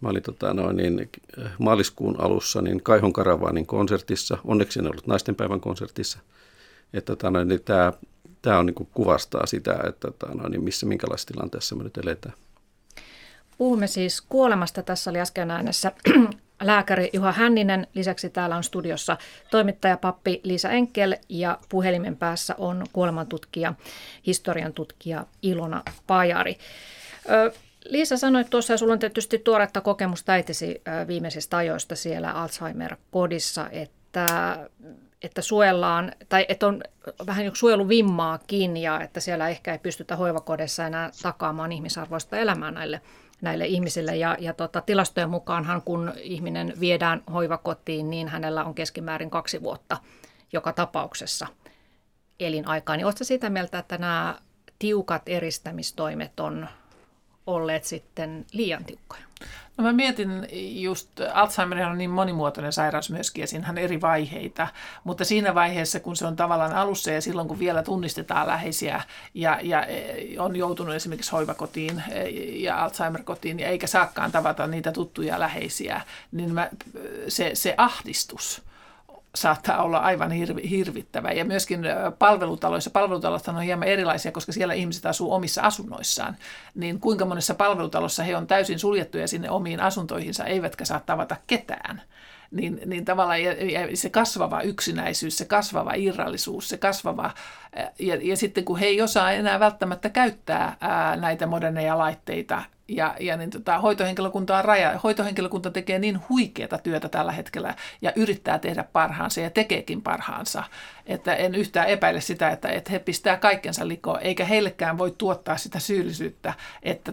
Mä olin tota, noin, niin, maaliskuun alussa niin Kaihon Karavaanin konsertissa, onneksi en ollut naistenpäivän konsertissa. Että tota, niin tämä, tämä on, niin kuin kuvastaa sitä, että tota, noin, niin missä minkälaisessa tilanteessa me nyt eletään. Puhumme siis kuolemasta. Tässä oli äsken äänessä [CLEARS THROAT] lääkäri Juha Hänninen. Lisäksi täällä on studiossa toimittaja pappi Liisa Enkel ja puhelimen päässä on kuolemantutkija, historian tutkija Ilona Pajari. Ö, Liisa sanoi tuossa, ja sulla on tietysti tuoretta kokemusta äitisi viimeisistä ajoista siellä Alzheimer-kodissa, että, että suojellaan, tai että on vähän joku suojeluvimmaakin, ja että siellä ehkä ei pystytä hoivakodeissa enää takaamaan ihmisarvoista elämää näille, näille ihmisille. Ja, ja tota, tilastojen mukaanhan, kun ihminen viedään hoivakotiin, niin hänellä on keskimäärin kaksi vuotta joka tapauksessa elinaikaa. Niin oletko sitä mieltä, että nämä tiukat eristämistoimet on olleet sitten liian tiukkoja? No mä mietin just, Alzheimer on niin monimuotoinen sairaus myöskin ja siinähän on eri vaiheita, mutta siinä vaiheessa, kun se on tavallaan alussa ja silloin, kun vielä tunnistetaan läheisiä ja, ja e, on joutunut esimerkiksi hoivakotiin e, ja Alzheimer-kotiin eikä saakaan tavata niitä tuttuja läheisiä, niin mä, se, se ahdistus – saattaa olla aivan hirvi, hirvittävä. Ja myöskin palvelutaloissa, palvelutalot on hieman erilaisia, koska siellä ihmiset asuu omissa asunnoissaan. Niin kuinka monessa palvelutalossa he on täysin suljettuja sinne omiin asuntoihinsa, eivätkä saa tavata ketään niin, niin tavallaan ja, ja se kasvava yksinäisyys, se kasvava irrallisuus, se kasvava, ja, ja sitten kun he ei osaa enää välttämättä käyttää ää, näitä moderneja laitteita, ja, ja niin tota, hoitohenkilökunta on raja. Hoitohenkilökunta tekee niin huikeata työtä tällä hetkellä ja yrittää tehdä parhaansa ja tekeekin parhaansa, että en yhtään epäile sitä, että, että he pistää kaikkensa likoon, eikä heillekään voi tuottaa sitä syyllisyyttä, että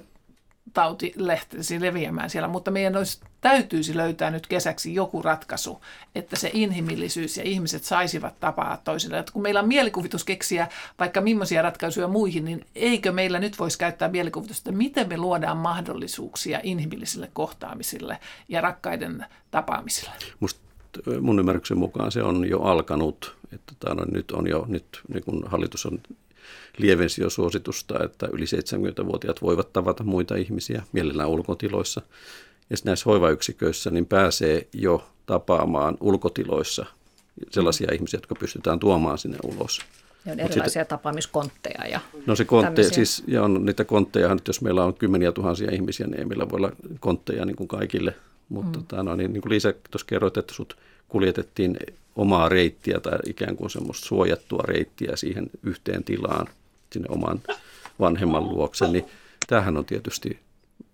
tauti lehtisi leviämään siellä, mutta meidän olisi, täytyisi löytää nyt kesäksi joku ratkaisu, että se inhimillisyys ja ihmiset saisivat tapaa toisille. Että kun meillä on mielikuvitus keksiä vaikka millaisia ratkaisuja muihin, niin eikö meillä nyt voisi käyttää mielikuvitusta, että miten me luodaan mahdollisuuksia inhimillisille kohtaamisille ja rakkaiden tapaamisille? Musta mun ymmärryksen mukaan se on jo alkanut. Että tämä on, nyt on jo, nyt niin kun hallitus on lievensi jo suositusta, että yli 70-vuotiaat voivat tavata muita ihmisiä mielellään ulkotiloissa. Ja näissä hoivayksiköissä niin pääsee jo tapaamaan ulkotiloissa sellaisia mm. ihmisiä, jotka pystytään tuomaan sinne ulos. Ja on erilaisia sitten, tapaamiskontteja. Ja no se kontte, siis, ja on niitä kontteja, nyt jos meillä on kymmeniä tuhansia ihmisiä, niin ei meillä voi olla kontteja niin kuin kaikille. Mutta mm. tota, no, niin, niin kuin Liisa tuossa kerroit, että sut kuljetettiin omaa reittiä tai ikään kuin semmoista suojattua reittiä siihen yhteen tilaan sinne oman vanhemman luokse, niin tämähän on tietysti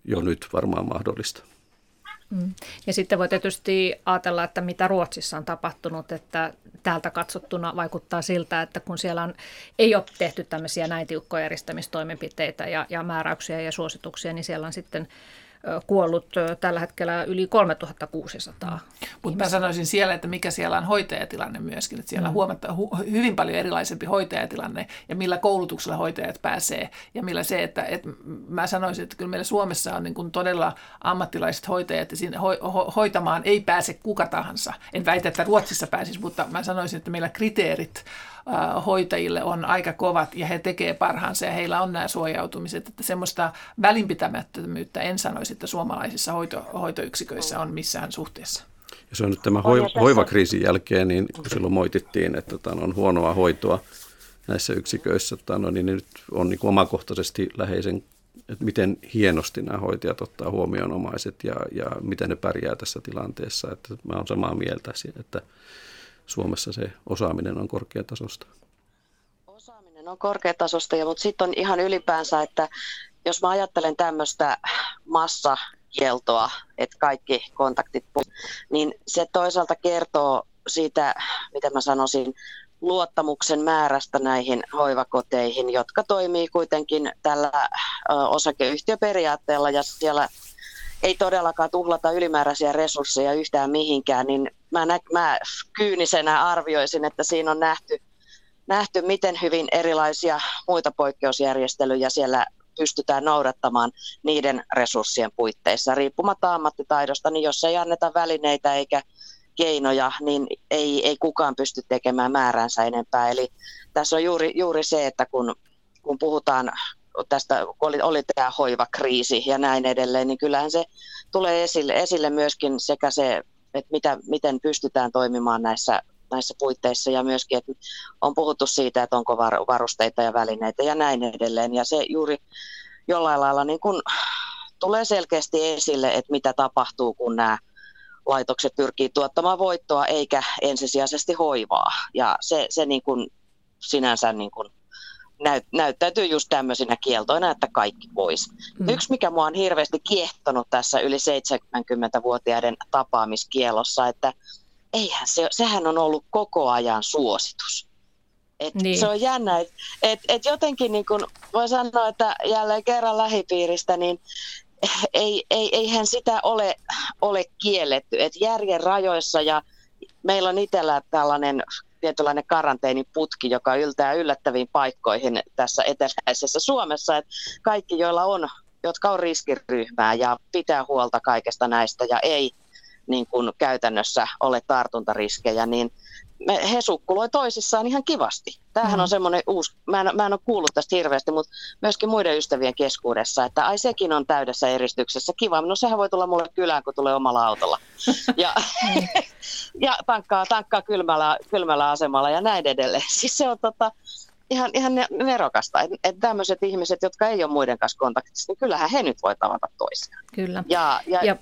jo nyt varmaan mahdollista. Mm. Ja sitten voi tietysti ajatella, että mitä Ruotsissa on tapahtunut, että täältä katsottuna vaikuttaa siltä, että kun siellä on, ei ole tehty tämmöisiä näin tiukkoja järjestämistoimenpiteitä ja, ja määräyksiä ja suosituksia, niin siellä on sitten kuollut tällä hetkellä yli 3600. Mutta mä sanoisin siellä, että mikä siellä on hoitajatilanne myöskin, että siellä on mm. huomatta, hu- hyvin paljon erilaisempi hoitajatilanne ja millä koulutuksella hoitajat pääsee ja millä se, että, että mä sanoisin, että kyllä meillä Suomessa on niin kuin todella ammattilaiset hoitajat ja siinä ho- ho- hoitamaan ei pääse kuka tahansa. En väitä, että Ruotsissa pääsisi, mutta mä sanoisin, että meillä kriteerit hoitajille on aika kovat ja he tekevät parhaansa ja heillä on nämä suojautumiset. Että semmoista välinpitämättömyyttä en sanoisi, että suomalaisissa hoito, hoitoyksiköissä on missään suhteessa. Ja se on nyt tämä hoi- hoivakriisin jälkeen, niin kun silloin moitittiin, että tämän on huonoa hoitoa näissä yksiköissä, tämän, niin nyt on niin kuin omakohtaisesti läheisen, että miten hienosti nämä hoitajat ottaa huomioon omaiset ja, ja miten ne pärjää tässä tilanteessa. Että mä olen samaa mieltä, että Suomessa se osaaminen on korkeatasosta? Osaaminen on korkeatasosta, ja, mutta sitten on ihan ylipäänsä, että jos mä ajattelen tämmöistä massakieltoa, että kaikki kontaktit, niin se toisaalta kertoo siitä, mitä mä sanoisin, luottamuksen määrästä näihin hoivakoteihin, jotka toimii kuitenkin tällä osakeyhtiöperiaatteella ja siellä ei todellakaan tuhlata ylimääräisiä resursseja yhtään mihinkään, niin mä, nä- mä kyynisenä arvioisin, että siinä on nähty, nähty, miten hyvin erilaisia muita poikkeusjärjestelyjä siellä pystytään noudattamaan niiden resurssien puitteissa. Riippumatta ammattitaidosta, niin jos ei anneta välineitä eikä keinoja, niin ei, ei kukaan pysty tekemään määränsä enempää. Eli tässä on juuri, juuri se, että kun, kun puhutaan tästä, kun oli, oli tämä hoivakriisi ja näin edelleen, niin kyllähän se tulee esille, esille myöskin sekä se, että mitä, miten pystytään toimimaan näissä, näissä puitteissa ja myöskin, että on puhuttu siitä, että onko varusteita ja välineitä ja näin edelleen. Ja se juuri jollain lailla niin kun tulee selkeästi esille, että mitä tapahtuu, kun nämä laitokset pyrkii tuottamaan voittoa eikä ensisijaisesti hoivaa. Ja se, se niin kun sinänsä niin kun näyt, näyttäytyy just tämmöisinä kieltoina, että kaikki pois. Mm. Yksi, mikä mua on hirveästi kiehtonut tässä yli 70-vuotiaiden tapaamiskielossa, että eihän se, sehän on ollut koko ajan suositus. Et niin. Se on jännä, että et, et jotenkin niin kun voi sanoa, että jälleen kerran lähipiiristä, niin ei, ei, eihän sitä ole, ole kielletty. Et järjen rajoissa ja meillä on itsellä tällainen tietynlainen karanteeniputki, joka yltää yllättäviin paikkoihin tässä eteläisessä Suomessa. Että kaikki, joilla on, jotka on riskiryhmää ja pitää huolta kaikesta näistä ja ei niin kuin käytännössä ole tartuntariskejä, niin me, he sukkuloi toisissaan ihan kivasti. Tämähän mm. on semmoinen uusi, mä en, mä en ole kuullut tästä hirveästi, mutta myöskin muiden ystävien keskuudessa, että ai sekin on täydessä eristyksessä. Kiva, no sehän voi tulla mulle kylään, kun tulee omalla autolla. Ja, [LAUGHS] ja tankkaa, tankkaa kylmällä, kylmällä asemalla ja näin edelleen. [LAUGHS] Siis se on tota, ihan, ihan nerokasta, että et tämmöiset ihmiset, jotka ei ole muiden kanssa kontaktissa, niin kyllähän he nyt voi tavata toisiaan. Kyllä. Ja, ja, ja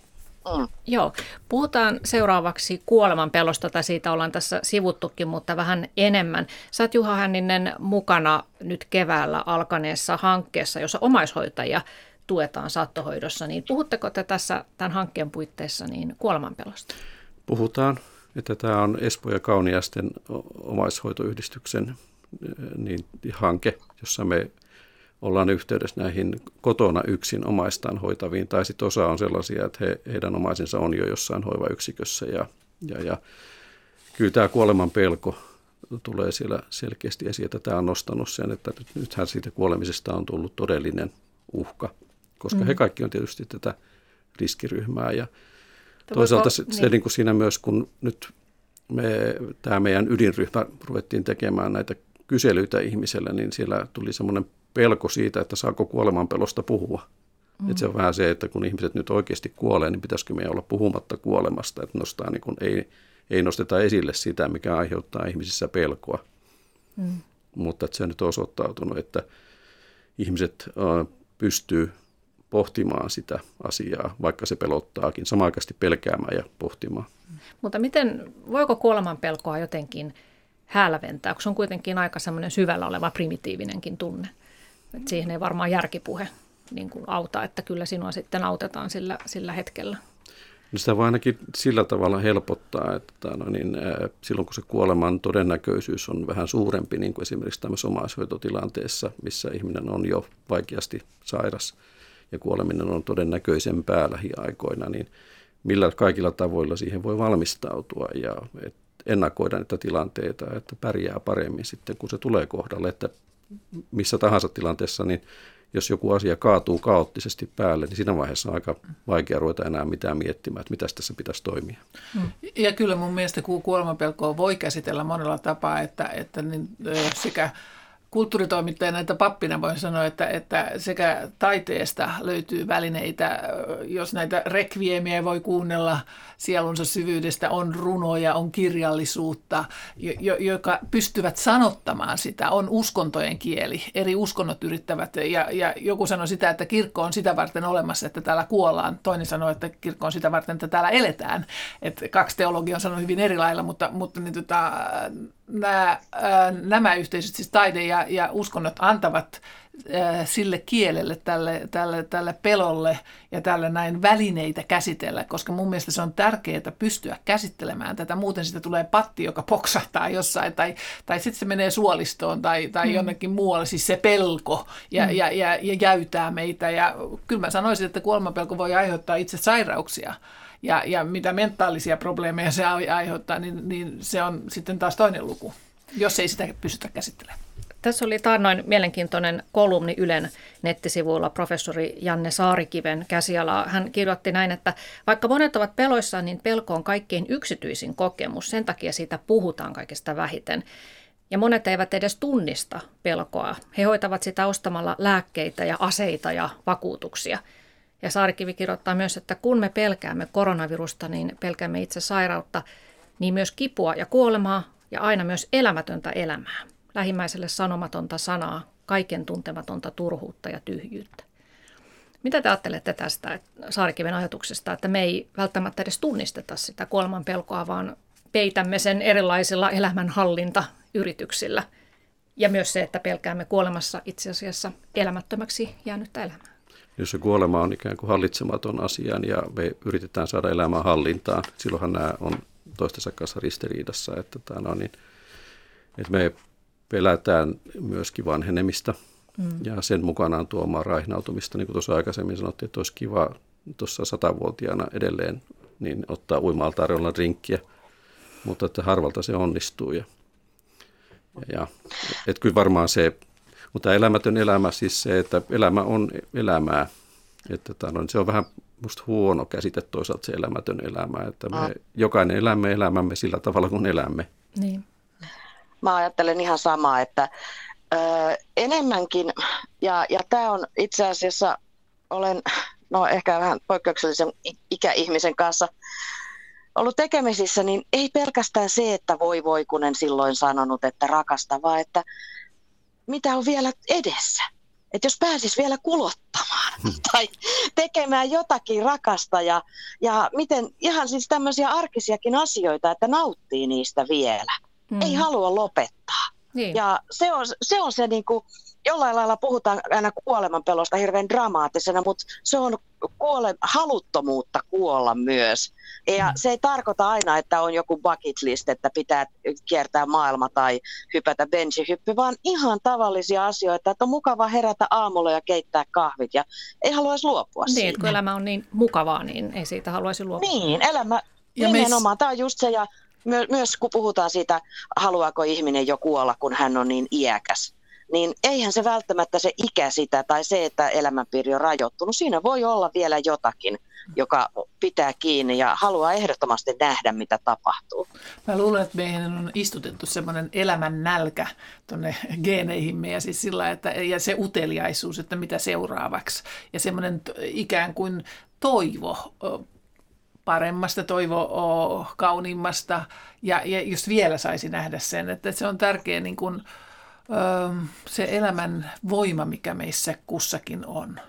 Mm. Joo. Puhutaan seuraavaksi kuoleman pelosta, tai siitä ollaan tässä sivuttukin, mutta vähän enemmän. Sä oot Juha Hänninen mukana nyt keväällä alkaneessa hankkeessa, jossa omaishoitajia tuetaan saattohoidossa. Niin puhutteko te tässä tämän hankkeen puitteissa niin kuolemanpelosta? Puhutaan, että tämä on Espo ja Kauniasten omaishoitoyhdistyksen niin, hanke, jossa me ollaan yhteydessä näihin kotona yksin omaistaan hoitaviin, tai sitten osa on sellaisia, että he, heidän omaisensa on jo jossain hoivayksikössä. Ja, ja, ja kyllä tämä kuoleman pelko tulee siellä selkeästi esiin, että tämä on nostanut sen, että nyt, nythän siitä kuolemisesta on tullut todellinen uhka, koska mm. he kaikki on tietysti tätä riskiryhmää. Ja toisaalta se, niin. se niin kuin siinä myös, kun nyt me, tämä meidän ydinryhmä ruvettiin tekemään näitä kyselyitä ihmiselle, niin siellä tuli semmoinen pelko siitä, että saako kuolemanpelosta puhua. Mm. Että se on vähän se, että kun ihmiset nyt oikeasti kuolee, niin pitäisikö meidän olla puhumatta kuolemasta, että nostaa, niin kun ei, ei nosteta esille sitä, mikä aiheuttaa ihmisissä pelkoa. Mm. Mutta että se on nyt osoittautunut, että ihmiset pystyy pohtimaan sitä asiaa, vaikka se pelottaakin, samaaikaisesti pelkäämään ja pohtimaan. Mutta miten, voiko kuoleman pelkoa jotenkin hälventää, kun se on kuitenkin aika semmoinen syvällä oleva primitiivinenkin tunne? Et siihen ei varmaan järkipuhe niin kuin auta, että kyllä sinua sitten autetaan sillä, sillä hetkellä. niin sitä voi ainakin sillä tavalla helpottaa, että no niin, silloin kun se kuoleman todennäköisyys on vähän suurempi, niin kuin esimerkiksi tämmöisessä omaishoitotilanteessa, missä ihminen on jo vaikeasti sairas ja kuoleminen on todennäköisempää lähiaikoina, niin millä kaikilla tavoilla siihen voi valmistautua ja ennakoida niitä tilanteita, että pärjää paremmin sitten, kun se tulee kohdalle, että missä tahansa tilanteessa, niin jos joku asia kaatuu kaoottisesti päälle, niin siinä vaiheessa on aika vaikea ruveta enää mitään miettimään, että mitä tässä pitäisi toimia. Mm. Ja kyllä mun mielestä kuolemanpelkoa voi käsitellä monella tapaa, että, että niin, sekä kulttuuritoimittajana että pappina voin sanoa, että, että sekä taiteesta löytyy välineitä, jos näitä rekviemiä voi kuunnella sielunsa syvyydestä, on runoja, on kirjallisuutta, jo, joka pystyvät sanottamaan sitä, on uskontojen kieli. Eri uskonnot yrittävät, ja, ja joku sanoi sitä, että kirkko on sitä varten olemassa, että täällä kuollaan. Toinen sanoi, että kirkko on sitä varten, että täällä eletään. Et kaksi teologia on sanonut hyvin eri lailla, mutta, mutta niin tota, nämä, nämä yhteisöt, siis taide ja, ja uskonnot, antavat sille kielelle, tälle, tälle, tälle pelolle ja tälle näin välineitä käsitellä, koska mun mielestä se on tärkeää pystyä käsittelemään tätä. Muuten sitä tulee patti, joka poksahtaa jossain, tai, tai sitten se menee suolistoon tai, tai mm. jonnekin muualle, siis se pelko ja, mm. ja, ja, ja jäytää meitä. Ja kyllä mä sanoisin, että kuolemanpelko voi aiheuttaa itse sairauksia ja, ja mitä mentaalisia probleemeja se aiheuttaa, niin, niin se on sitten taas toinen luku, jos ei sitä pystytä käsittelemään. Tässä oli taannoin mielenkiintoinen kolumni Ylen nettisivuilla professori Janne Saarikiven käsiala. Hän kirjoitti näin, että vaikka monet ovat peloissaan, niin pelko on kaikkein yksityisin kokemus. Sen takia siitä puhutaan kaikesta vähiten. Ja monet eivät edes tunnista pelkoa. He hoitavat sitä ostamalla lääkkeitä ja aseita ja vakuutuksia – ja Saarikivi kirjoittaa myös, että kun me pelkäämme koronavirusta, niin pelkäämme itse sairautta, niin myös kipua ja kuolemaa ja aina myös elämätöntä elämää. Lähimmäiselle sanomatonta sanaa, kaiken tuntematonta turhuutta ja tyhjyyttä. Mitä te ajattelette tästä Saarikiven ajatuksesta, että me ei välttämättä edes tunnisteta sitä kuoleman pelkoa, vaan peitämme sen erilaisilla elämänhallintayrityksillä ja myös se, että pelkäämme kuolemassa itse asiassa elämättömäksi jäänyttä elämää? Jos se kuolema on ikään kuin hallitsematon asia ja me yritetään saada elämää hallintaan, silloinhan nämä on toistensa kanssa ristiriidassa, että, tämä no niin, että me pelätään myöskin vanhenemista mm. ja sen mukanaan tuomaan raihnautumista, niin kuin tuossa aikaisemmin sanottiin, että olisi kiva tuossa satavuotiaana edelleen niin ottaa uimalta tarjolla rinkkiä, mutta että harvalta se onnistuu. Ja, ja että kyllä varmaan se mutta elämätön elämä, siis se, että elämä on elämää, että no, se on vähän musta huono käsite toisaalta se elämätön elämä, että me ah. jokainen elämme elämämme sillä tavalla kuin elämme. Niin. Mä ajattelen ihan samaa, että ö, enemmänkin, ja, ja tämä on itse asiassa, olen no ehkä vähän poikkeuksellisen ikäihmisen kanssa ollut tekemisissä, niin ei pelkästään se, että voi voi, kun en silloin sanonut, että rakasta, vaan että mitä on vielä edessä. Että jos pääsis vielä kulottamaan hmm. tai tekemään jotakin rakasta ja, ja miten ihan siis tämmöisiä arkisiakin asioita, että nauttii niistä vielä. Mm. Ei halua lopettaa. Niin. Ja se on se, on se niin kuin, jollain lailla puhutaan aina kuolemanpelosta hirveän dramaattisena, mutta se on kuole, haluttomuutta kuolla myös. Ja mm. se ei tarkoita aina, että on joku bucket list, että pitää kiertää maailma tai hypätä benchihyppy, vaan ihan tavallisia asioita, että on mukava herätä aamulla ja keittää kahvit ja ei haluaisi luopua niin, siitä. kun elämä on niin mukavaa, niin ei siitä haluaisi luopua. Niin, elämä ja nimenomaan. Meis... Tämä on just se, ja my- myös kun puhutaan siitä, haluaako ihminen jo kuolla, kun hän on niin iäkäs, niin eihän se välttämättä se ikä sitä tai se, että elämänpiiri on rajoittunut. Siinä voi olla vielä jotakin, joka pitää kiinni ja haluaa ehdottomasti nähdä, mitä tapahtuu. Mä luulen, että meidän on istutettu semmoinen elämän nälkä tuonne geeneihimme ja, siis sillä, että, ja se uteliaisuus, että mitä seuraavaksi. Ja semmoinen ikään kuin toivo paremmasta, toivo kauniimmasta ja, ja jos vielä saisi nähdä sen, että se on tärkeä niin kuin, se elämän voima, mikä meissä kussakin on.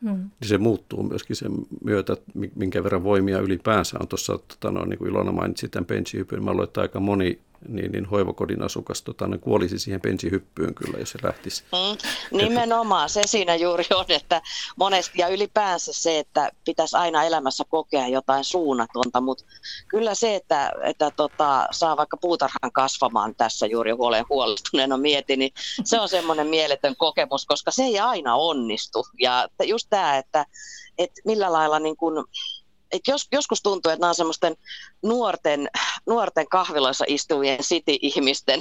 Mm. Se muuttuu myöskin sen myötä, minkä verran voimia ylipäänsä on. Tuossa, tota, no, niin kuin Ilona mainitsi tämän benchihypyn, mä luulen, että aika moni niin, niin hoivakodin asukas tota, ne kuolisi siihen pensihyppyyn kyllä, jos se lähtisi. Mm, nimenomaan, se siinä juuri on, että monesti ja ylipäänsä se, että pitäisi aina elämässä kokea jotain suunnatonta, mutta kyllä se, että, että tota, saa vaikka puutarhan kasvamaan tässä juuri huoleen huolestuneena mieti, niin se on semmoinen mieletön kokemus, koska se ei aina onnistu. Ja just tämä, että, että millä lailla niin kuin, et jos, joskus tuntuu, että nämä on semmoisten nuorten, nuorten kahviloissa istuvien city-ihmisten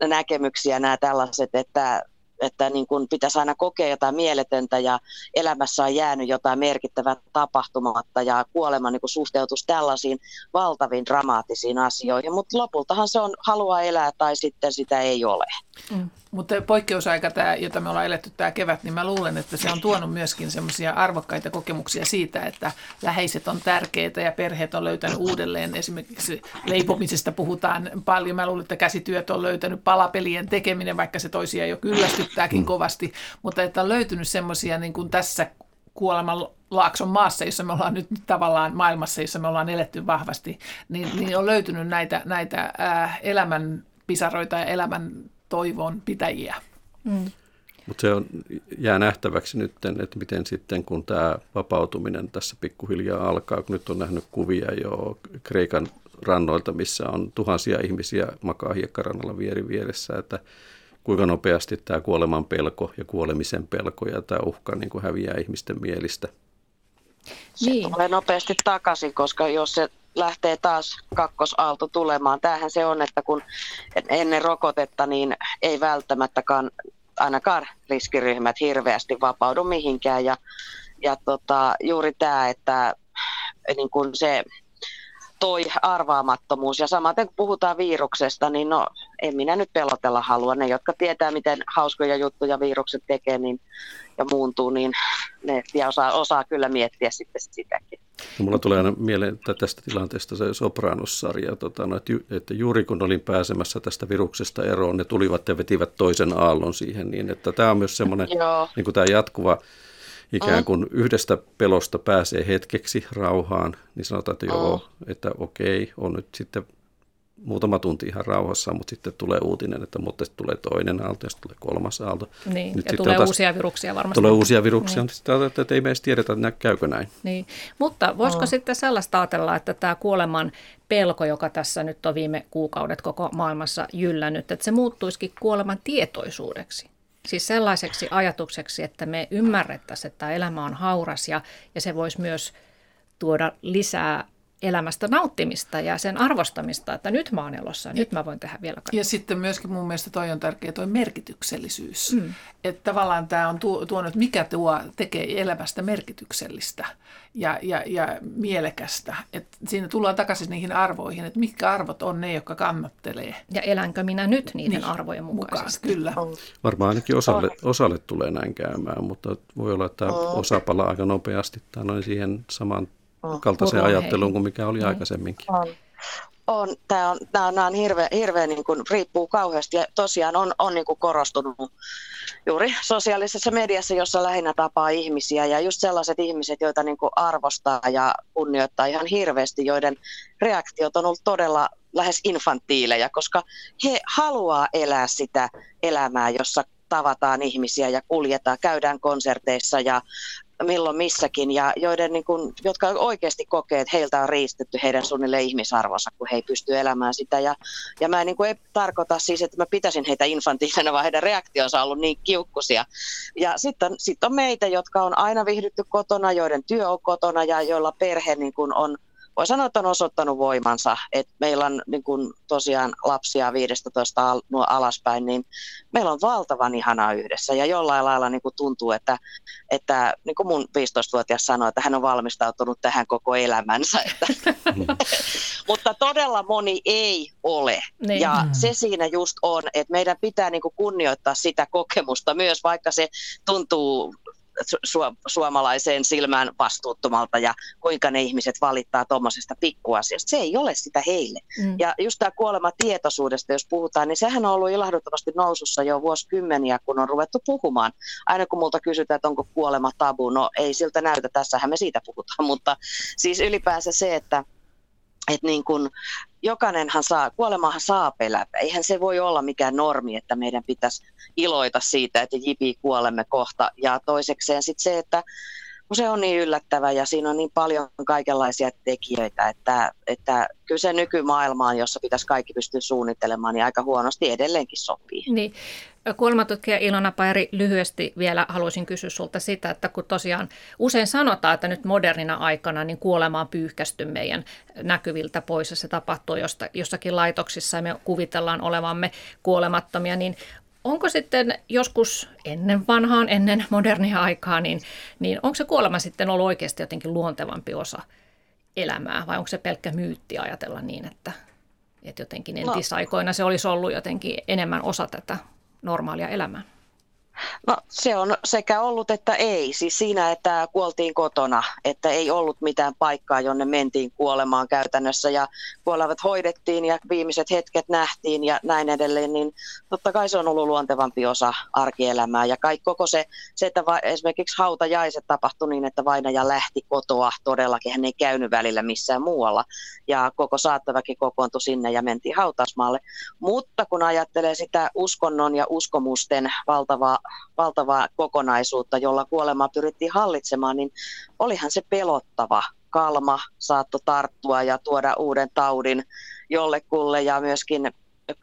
näkemyksiä nämä tällaiset, että, että niin kuin pitäisi aina kokea jotain mieletöntä ja elämässä on jäänyt jotain merkittävää tapahtumatta ja kuolema niin suhteutus tällaisiin valtaviin dramaattisiin asioihin, mutta lopultahan se on halua elää tai sitten sitä ei ole. Mm. Mutta poikkeusaika, tämä, jota me ollaan eletty tämä kevät, niin mä luulen, että se on tuonut myöskin semmoisia arvokkaita kokemuksia siitä, että läheiset on tärkeitä ja perheet on löytänyt uudelleen. Esimerkiksi leipomisesta puhutaan paljon. Mä luulen, että käsityöt on löytänyt palapelien tekeminen, vaikka se toisia jo kyllästyttääkin mm. kovasti. Mutta että on löytynyt semmoisia niin kuin tässä kuoleman laakson maassa, jossa me ollaan nyt tavallaan maailmassa, jossa me ollaan eletty vahvasti, niin, niin on löytynyt näitä, näitä äh, elämän pisaroita ja elämän toivon pitäjiä. Mm. Mutta se on, jää nähtäväksi nyt, että miten sitten kun tämä vapautuminen tässä pikkuhiljaa alkaa, kun nyt on nähnyt kuvia jo Kreikan rannoilta, missä on tuhansia ihmisiä makaa hiekkarannalla vieri vieressä, että kuinka nopeasti tämä kuoleman pelko ja kuolemisen pelko ja tämä uhka niin kuin häviää ihmisten mielistä. Se niin. tulee nopeasti takaisin, koska jos se lähtee taas kakkosaalto tulemaan. Tämähän se on, että kun ennen rokotetta niin ei välttämättäkään ainakaan riskiryhmät hirveästi vapaudu mihinkään. Ja, ja tota, juuri tämä, että niin kun se toi arvaamattomuus. Ja samaten kun puhutaan viruksesta, niin no en minä nyt pelotella halua. Ne, jotka tietää, miten hauskoja juttuja virukset tekee niin, ja muuntuu, niin ne ja osaa, osaa kyllä miettiä sitten sitäkin. No, mulla tulee aina mieleen että tästä tilanteesta se Sopranos-sarja, tota, no, että, ju, että juuri kun olin pääsemässä tästä viruksesta eroon, ne tulivat ja vetivät toisen aallon siihen, niin että tämä on myös semmoinen niin kuin tämä jatkuva ikään kuin yhdestä pelosta pääsee hetkeksi rauhaan, niin sanotaan, että joo, että okei, on nyt sitten muutama tunti ihan rauhassa, mutta sitten tulee uutinen, että mutta sitten tulee toinen aalto ja sitten tulee kolmas aalto. Niin, Nyt ja tulee taas, uusia viruksia varmasti. Tulee uusia viruksia, niin. sitten että, että ei me edes tiedetä, että käykö näin. Niin, mutta voisiko oh. sitten sellaista ajatella, että tämä kuoleman pelko, joka tässä nyt on viime kuukaudet koko maailmassa jyllännyt, että se muuttuisikin kuoleman tietoisuudeksi? Siis sellaiseksi ajatukseksi, että me ymmärrettäisiin, että elämä on hauras ja, ja se voisi myös tuoda lisää elämästä nauttimista ja sen arvostamista, että nyt mä oon elossa, nyt mä voin tehdä vielä kaikkea. Ja sitten myöskin mun mielestä toi on tärkeä toi merkityksellisyys. Mm. Että tavallaan tämä on tuonut, mikä tuo tekee elämästä merkityksellistä ja, ja, ja mielekästä. Et siinä tullaan takaisin niihin arvoihin, että mitkä arvot on ne, jotka kannattelee. Ja elänkö minä nyt niiden niin, arvojen mukaisesti? Mukaan, kyllä. Varmaan ainakin osalle, osalle tulee näin käymään, mutta voi olla, että osa palaa aika nopeasti tai noin siihen saman kaltaiseen ajatteluun kuin mikä oli mm. aikaisemminkin. On. On, tämä on, tämä on, tämä on hirveä, hirveä niin kuin, riippuu kauheasti ja tosiaan on, on niin kuin korostunut juuri sosiaalisessa mediassa, jossa lähinnä tapaa ihmisiä ja just sellaiset ihmiset, joita niin kuin arvostaa ja kunnioittaa ihan hirveästi, joiden reaktiot on ollut todella lähes infantiileja, koska he haluaa elää sitä elämää, jossa tavataan ihmisiä ja kuljetaan, käydään konserteissa ja milloin missäkin ja joiden, niin kuin, jotka oikeasti kokee, että heiltä on riistetty heidän suunnilleen ihmisarvonsa, kun he ei pysty elämään sitä. Ja, ja mä niin kuin, ei tarkoita siis, että mä pitäisin heitä infantiilisena, vaan heidän reaktionsa on ollut niin kiukkusia. Ja sitten on, sit on meitä, jotka on aina viihdytty kotona, joiden työ on kotona ja joilla perhe niin kuin on voi sanoa, että on osoittanut voimansa, että meillä on niin kuin tosiaan lapsia 15 al- alaspäin, niin meillä on valtavan ihanaa yhdessä ja jollain lailla niin tuntuu, että, että niin kuin mun 15-vuotias sanoi, että hän on valmistautunut tähän koko elämänsä. Että. [LAUGHS] Mutta todella moni ei ole niin. ja mm. se siinä just on, että meidän pitää niin kunnioittaa sitä kokemusta myös, vaikka se tuntuu su- suomalaiseen silmään vastuuttomalta ja kuinka ne ihmiset valittaa tuommoisesta pikkuasiasta. Se ei ole sitä heille. Mm. Ja just tämä kuolema tietoisuudesta, jos puhutaan, niin sehän on ollut ilahduttavasti nousussa jo vuosikymmeniä, kun on ruvettu puhumaan. Aina kun multa kysytään, että onko kuolema tabu, no ei siltä näytä, tässähän me siitä puhutaan, [LAUGHS] mutta siis ylipäänsä se, että että niin kun jokainenhan saa, kuolemahan saa pelätä. Eihän se voi olla mikään normi, että meidän pitäisi iloita siitä, että jipi kuolemme kohta. Ja toisekseen sitten se, että se on niin yllättävä ja siinä on niin paljon kaikenlaisia tekijöitä, että, että kyllä se nykymaailmaan, jossa pitäisi kaikki pystyä suunnittelemaan, niin aika huonosti edelleenkin sopii. Niin. Kuolematutkija Ilona Pairi, lyhyesti vielä haluaisin kysyä sinulta sitä, että kun tosiaan usein sanotaan, että nyt modernina aikana niin kuolema on pyyhkästy meidän näkyviltä pois ja se tapahtuu jossakin laitoksissa ja me kuvitellaan olevamme kuolemattomia, niin onko sitten joskus ennen vanhaan, ennen modernia aikaa, niin, niin onko se kuolema sitten ollut oikeasti jotenkin luontevampi osa elämää vai onko se pelkkä myytti ajatella niin, että, että jotenkin no. entisaikoina se olisi ollut jotenkin enemmän osa tätä normaalia elämää? No se on sekä ollut että ei. Siis siinä, että kuoltiin kotona, että ei ollut mitään paikkaa, jonne mentiin kuolemaan käytännössä ja kuolevat hoidettiin ja viimeiset hetket nähtiin ja näin edelleen, niin totta kai se on ollut luontevampi osa arkielämää ja kaikki koko se, se että va, esimerkiksi hautajaiset tapahtui niin, että vainaja lähti kotoa todellakin, hän ei käynyt välillä missään muualla ja koko saattaväki kokoontui sinne ja mentiin hautausmaalle. Mutta kun ajattelee sitä uskonnon ja uskomusten valtavaa valtavaa kokonaisuutta, jolla kuolemaa pyrittiin hallitsemaan, niin olihan se pelottava. Kalma saattoi tarttua ja tuoda uuden taudin jollekulle ja myöskin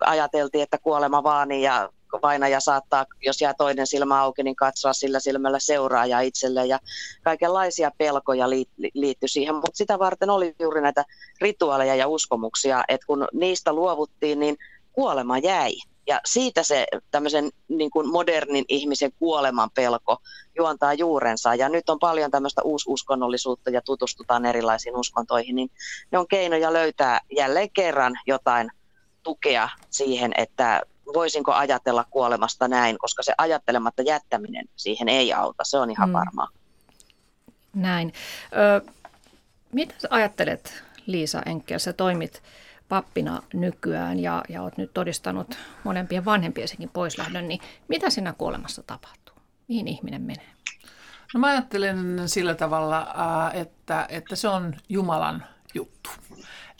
ajateltiin, että kuolema vaani ja vainaja saattaa, jos jää toinen silmä auki, niin katsoa sillä silmällä seuraajaa itselle ja kaikenlaisia pelkoja liittyi siihen, mutta sitä varten oli juuri näitä rituaaleja ja uskomuksia, että kun niistä luovuttiin, niin kuolema jäi. Ja siitä se tämmöisen niin kuin modernin ihmisen kuoleman pelko juontaa juurensa. Ja nyt on paljon tämmöistä uususkonnollisuutta ja tutustutaan erilaisiin uskontoihin, niin ne on keinoja löytää jälleen kerran jotain tukea siihen, että voisinko ajatella kuolemasta näin, koska se ajattelematta jättäminen siihen ei auta. Se on ihan mm. varmaa. Näin. Ö, mitä ajattelet, Liisa Enkel? Sä toimit pappina nykyään ja, ja olet nyt todistanut monempien vanhempienkin poislähdön, niin mitä siinä kuolemassa tapahtuu? Mihin ihminen menee? No mä ajattelen sillä tavalla, että, että se on Jumalan juttu.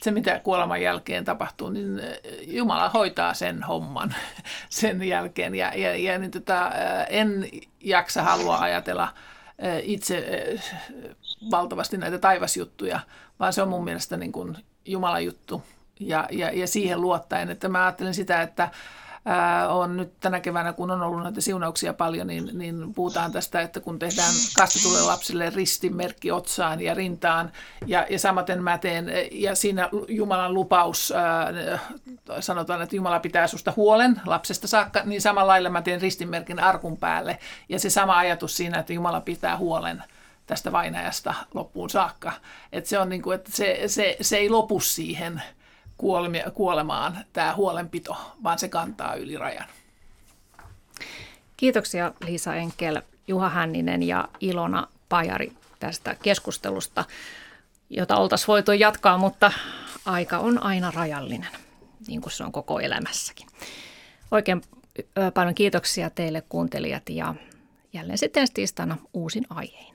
Se, mitä kuoleman jälkeen tapahtuu, niin Jumala hoitaa sen homman [LAUGHS] sen jälkeen. Ja, ja, ja niin tota, en jaksa halua ajatella itse valtavasti näitä taivasjuttuja, vaan se on mun mielestä niin kuin Jumalan juttu ja, ja, ja siihen luottaen. Että mä ajattelen sitä, että ää, on nyt tänä keväänä, kun on ollut näitä siunauksia paljon, niin, niin puhutaan tästä, että kun tehdään kastetulle lapsille ristimerkki otsaan ja rintaan, ja, ja samaten mä teen, ja siinä Jumalan lupaus, ää, sanotaan, että Jumala pitää susta huolen lapsesta saakka, niin samalla lailla mä teen ristinmerkin arkun päälle, ja se sama ajatus siinä, että Jumala pitää huolen tästä vainajasta loppuun saakka. Että se, on niin kuin, että se, se, se ei lopu siihen, kuolemaan tämä huolenpito, vaan se kantaa yli rajan. Kiitoksia Liisa Enkel, Juha Hänninen ja Ilona Pajari tästä keskustelusta, jota oltaisiin voitu jatkaa, mutta aika on aina rajallinen, niin kuin se on koko elämässäkin. Oikein paljon kiitoksia teille kuuntelijat ja jälleen sitten tiistaina uusin aihein.